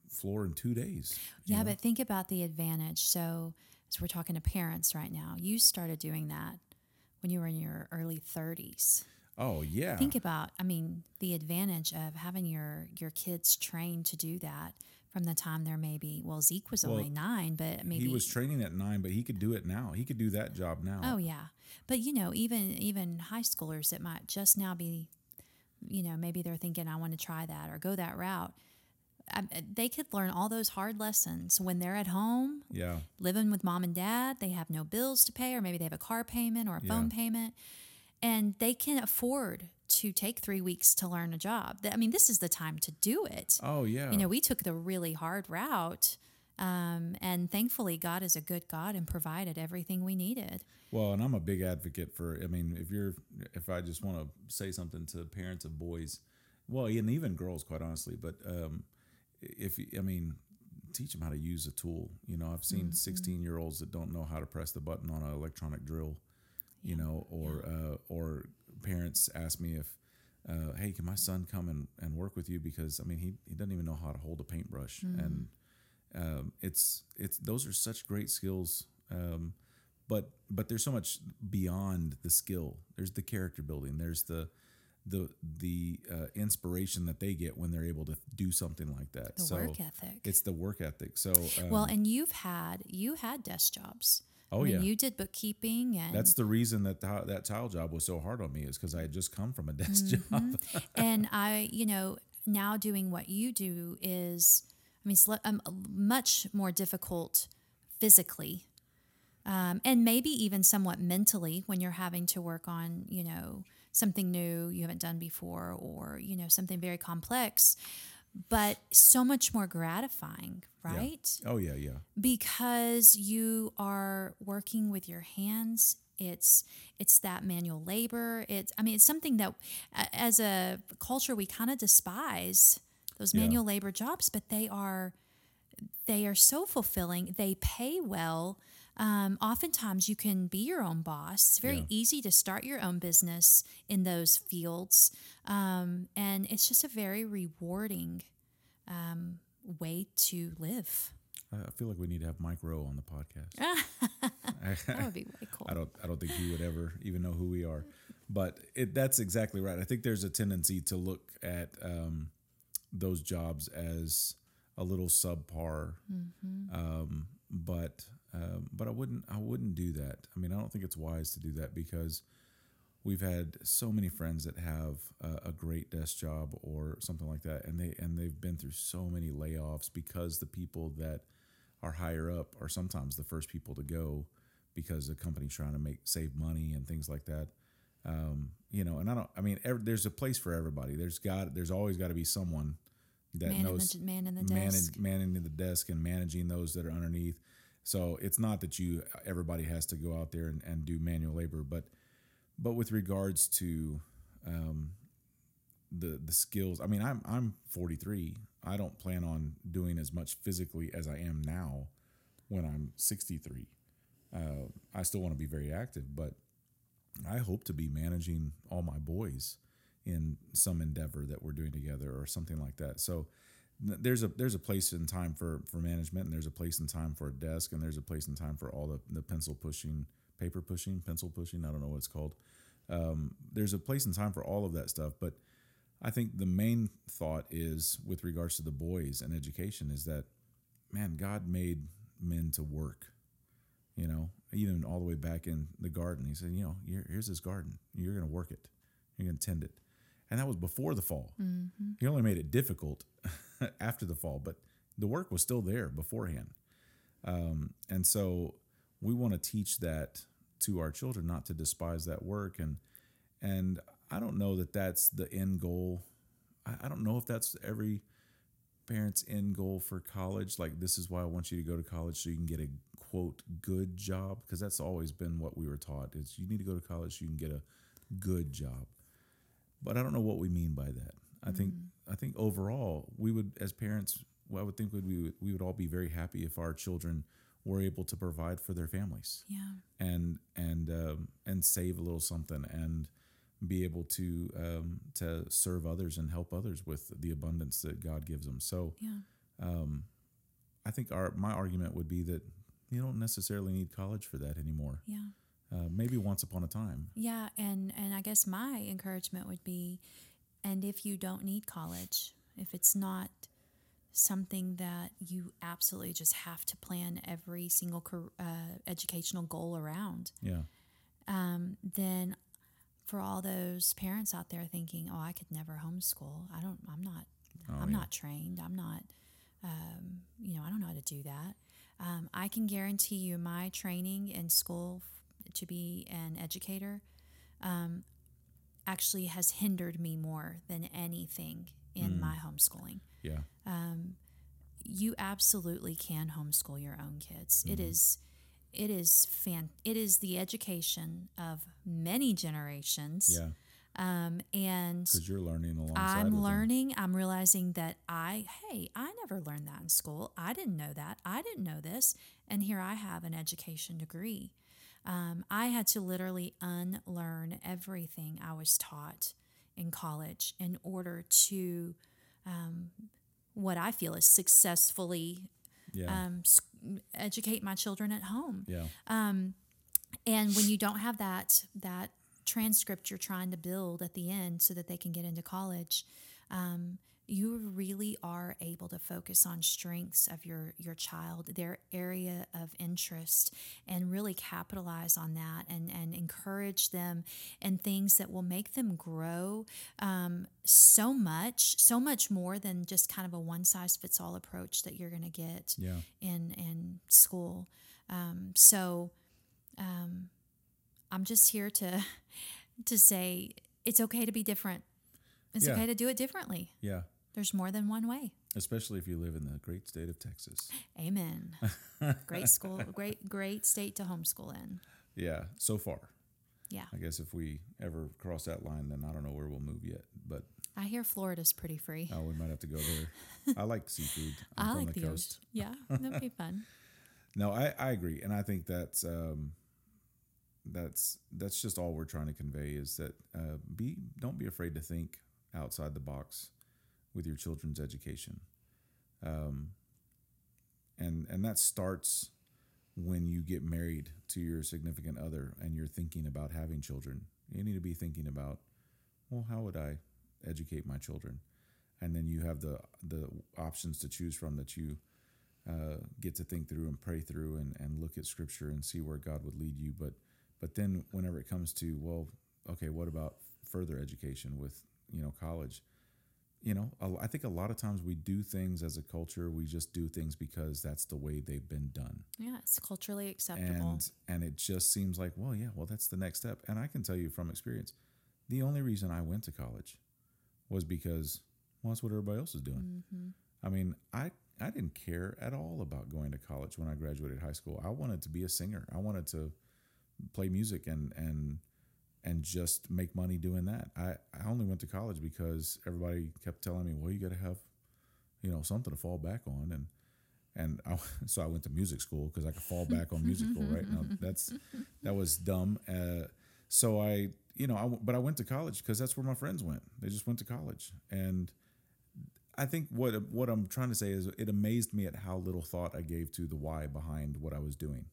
floor in two days. Yeah, know? but think about the advantage. So, as we're talking to parents right now, you started doing that when you were in your early 30s. oh yeah, Think about, I mean, the advantage of having your your kids trained to do that from the time they're maybe well, Zeke was Well, only nine, but maybe he was training at nine, but he could do it now. He could do that job now. Oh yeah, but you know, even even high schoolers that might just now be, you know, maybe they're thinking, I want to try that or go that route. Um, they could learn all those hard lessons when they're at home, yeah, living with mom and dad. They have no bills to pay, or maybe they have a car payment or a phone Yeah. payment, and they can afford to take three weeks to learn a job. I mean, this is the time to do it. oh yeah. You know, we took the really hard route. Um, and thankfully, God is a good God and provided everything we needed. Well, and I'm a big advocate for. I mean, if you're, if I just want to say something to parents of boys, well, and even girls, quite honestly, but um, if I mean, teach them how to use a tool. You know, I've seen 16 year olds that don't know how to press the button on an electronic drill. You know, or uh, or parents ask me if, uh, hey, can my son come and, and work with you? Because I mean he he doesn't even know how to hold a paintbrush. And um, it's it's those are such great skills um, but but there's so much beyond the skill. There's the character building. There's the the the uh, inspiration that they get when they're able to do something like that. The so work ethic. it's the work ethic. So um, well, and you've had you had desk jobs. Oh, yeah. you did bookkeeping and that's the reason that the, that tile job was so hard on me is because I had just come from a desk Mm-hmm. job and I, you know, now doing what you do is, I mean, it's um, much more difficult physically, um, and maybe even somewhat mentally when you're having to work on, you know, something new you haven't done before, or you know, something very complex, but so much more gratifying, Yeah. right? oh yeah yeah because you are working with your hands it's it's that manual labor it's i mean it's something that as a culture we kind of despise those Yeah. manual labor jobs but they are they are so fulfilling they pay well um, oftentimes you can be your own boss it's very Yeah. easy to start your own business in those fields um, and it's just a very rewarding um, way to live I feel like we need to have Mike Rowe on the podcast that would be way cool I don't I don't think he would ever even know who we are. But it, that's exactly right. I think there's a tendency to look at um, those jobs as a little subpar. Um, but um, but I wouldn't I wouldn't do that. I mean, I don't think it's wise to do that because we've had so many friends that have a, a great desk job or something like that, and they and they've been through so many layoffs because the people that are higher up are sometimes the first people to go because the company's trying to make save money and things like that. Um, you know, and I don't. I mean, ev there's a place for everybody. There's got. There's always got to be someone that man, in knows the, man in the desk. managing the desk and managing those that are underneath. So it's not that you everybody has to go out there and, and do manual labor, but but with regards to um, the the skills, I mean, I'm I'm 43. I don't plan on doing as much physically as I am now when I'm 63. Uh, I still want to be very active, but I hope to be managing all my boys in some endeavor that we're doing together or something like that. So there's a there's a place in time for for management and there's a place in time for a desk and there's a place in time for all the, the pencil pushing, paper pushing, pencil pushing, I don't know what it's called. Um, there's a place in time for all of that stuff, but I think the main thought is with regards to the boys and education is that man, God made men to work. You know, even all the way back in the garden, he said, you know, here, here's this garden. You're going to work it. You're going to tend it. And that was before the fall. He only made it difficult after the fall, but the work was still there beforehand. Um, and so we want to teach that to our children, not to despise that work. And and I don't know that that's the end goal. I, I don't know if that's every parent's end goal for college. Like this is why I want you to go to college so you can get a quote good job because that's always been what we were taught is you need to go to college so you can get a good job. But I don't know what we mean by that. I think I think overall we would as parents well, I would think would we would, we would all be very happy if our children were able to provide for their families Yeah. and and um, and save a little something and be able to um, to serve others and help others with the abundance that God gives them. So Yeah. um, I think our my argument would be that you don't necessarily need college for that anymore. Yeah. Uh, maybe once upon a time. Yeah, and and I guess my encouragement would be, and if you don't need college, if it's not something that you absolutely just have to plan every single uh, educational goal around, Yeah, um, then for all those parents out there thinking, "Oh, I could never homeschool. I don't. I'm not. Oh, I'm yeah. not trained. I'm not. Um, you know, I don't know how to do that." Um, I can guarantee you, my training in school f- to be an educator um, actually has hindered me more than anything in hmm. my homeschooling yeah, um, you absolutely can homeschool your own kids. It mm-hmm. is it is fan it is the education of many generations. yeah. Um and Because you're learning alongside. I'm with them. learning, I'm realizing that I hey, I never learned that in school. I didn't know that. I didn't know this. And here I have an education degree. Um, I had to literally unlearn everything I was taught in college in order to um, what I feel is successfully Yeah, um, educate my children at home. yeah, And when you don't have that that transcript you're trying to build at the end so that they can get into college, um, you really are able to focus on strengths of your your child, their area of interest, and really capitalize on that and and encourage them in things that will make them grow um, so much, so much more than just kind of a one size fits all approach that you're going to get yeah. in in school. Um, so um, I'm just here to to say it's okay to be different. It's Yeah. okay to do it differently. Yeah, There's more than one way. especially if you live in the great state of Texas. Amen. great school, great great state to homeschool in. Yeah, so far. Yeah, I guess if we ever cross that line, then I don't know where we'll move yet. But I hear Florida's pretty free. Oh, we might have to go there. I like seafood. I'm I like the the coast. ocean. Yeah, that'd be fun. No, I, I agree, and I think that's um, that's that's just all we're trying to convey is that uh, be don't be afraid to think outside the box with your children's education, um, and and that starts when you get married to your significant other and you're thinking about having children. You need to be thinking about, well, how would I educate my children, and then you have the the options to choose from that you uh, get to think through and pray through and, and look at scripture and see where God would lead you. But but then whenever it comes to well, okay, what about further education with you know college? You know, I think a lot of times we do things as a culture. We just do things because that's the way they've been done, Yeah, it's culturally acceptable. and and it just seems like well, yeah, well that's the next step. And I can tell you from experience, the only reason I went to college was because well, that's what everybody else is doing. Mm-hmm. I mean, I I didn't care at all about going to college when I graduated high school. I wanted to be a singer. I wanted to play music and and and just make money doing that. I, I only went to college because everybody kept telling me, well, you got to have, you know, something to fall back on. And, and I, so I went to music school because I could fall back on music school, right? Now that's, that was dumb. Uh, so I, you know, I, but I went to college because that's where my friends went. They just went to college, and I think what what I'm trying to say is it amazed me at how little thought I gave to the why behind what I was doing,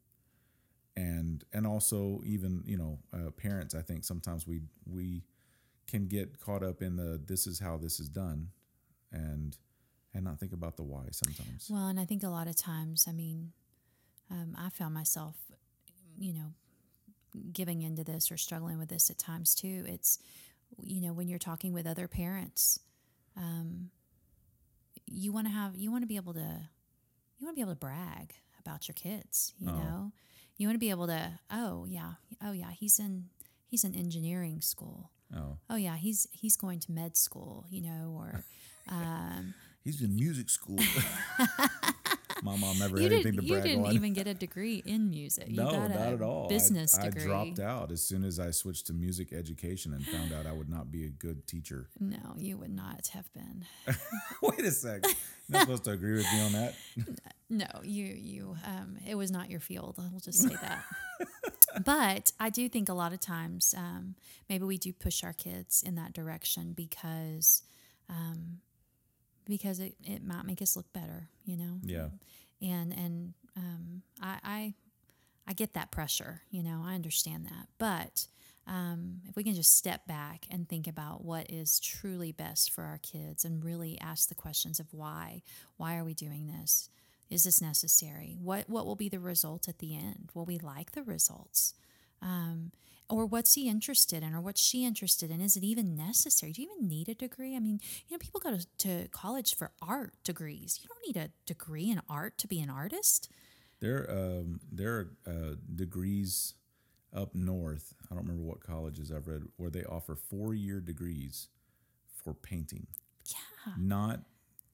and and also even you know uh, parents. I think sometimes we we can get caught up in the this is how this is done, and and not think about the why sometimes. Well, and I think a lot of times, I mean, um, I found myself, you know, giving into this or struggling with this at times too. It's, you know, when you're talking with other parents, um, you want to have, you want to be able to, you want to be able to brag about your kids. You Oh. know, you want to be able to, oh yeah, oh yeah, he's in, he's in engineering school. Oh, Oh yeah, he's he's going to med school. You know, or. Um, he's in music school. my mom never you had anything didn't, to you brag didn't on. even get a degree in music. You no, got not a at all. I- Business I, degree. dropped out as soon as I switched to music education and found out I would not be a good teacher. No, you would not have been. Wait a sec. You're not supposed to agree with me on that. No, you you um, it was not your field. I'll just say that. but I do think a lot of times um, maybe we do push our kids in that direction because um, because it, it might make us look better, you know. Yeah. and and um, I, I I get that pressure, you know, I understand that, but um, if we can just step back and think about what is truly best for our kids and really ask the questions of why, why are we doing this? Is this necessary? What what will be the result at the end? Will we like the results? Um, or what's he interested in or what's she interested in? Is it even necessary? Do you even need a degree? I mean you know people go to, to college for art degrees. You don't need a degree in art to be an artist. There, um, there are uh, degrees up north. I don't remember what colleges I've read where they offer four-year degrees for painting. yeah. Not,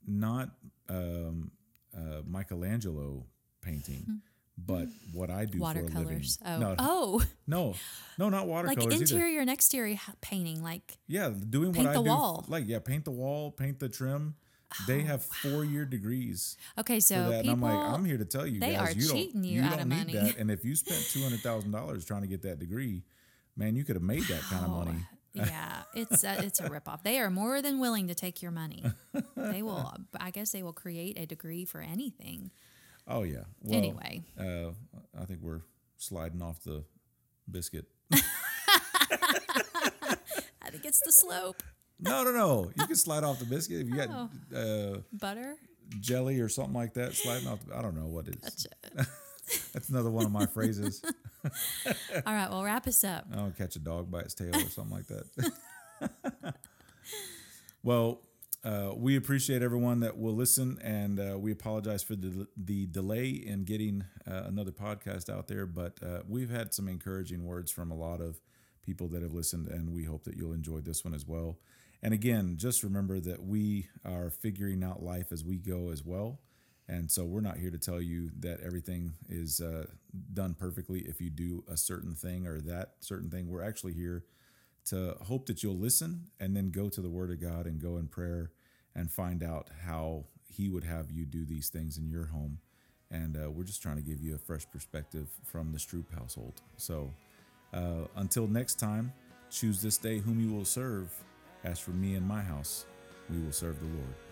not um, uh, Michelangelo painting, but what I do for a living. Watercolors oh No, oh no, no, not like watercolors either. interior and exterior painting like Yeah, doing Paint what the I do. wall. Like, yeah, paint the wall, paint the trim. They oh, have four-year degrees okay so people I'm like, I'm here to tell you they guys, are you cheating don't, you out don't of need money. that. And if you spent two hundred thousand dollars trying to get that degree, man, you could have made that kind of Oh, money. yeah, it's a, it's a ripoff. They are more than willing to take your money. They will. I guess they will create a degree for anything. Oh yeah. Well, anyway, uh, I think we're sliding off the biscuit. I think it's the slope. No, no, no. You can slide off the biscuit if you got Oh. uh, Butter. jelly or something like that. Sliding off. The, I don't know what it is. Gotcha. That's another one of my phrases. All right, well, wrap us up. I'll catch a dog by its tail or something like that. well, uh, we appreciate everyone that will listen, and uh, we apologize for the the delay in getting uh, another podcast out there. But uh, we've had some encouraging words from a lot of people that have listened, and we hope that you'll enjoy this one as well. And again, just remember that we are figuring out life as we go as well. And so we're not here to tell you that everything is uh, done perfectly if you do a certain thing or that certain thing. We're actually here to hope that you'll listen and then go to the Word of God and go in prayer and find out how He would have you do these things in your home. And uh, we're just trying to give you a fresh perspective from the Stroop household. So uh, until next time, choose this day whom you will serve. As for me and my house, we will serve the Lord.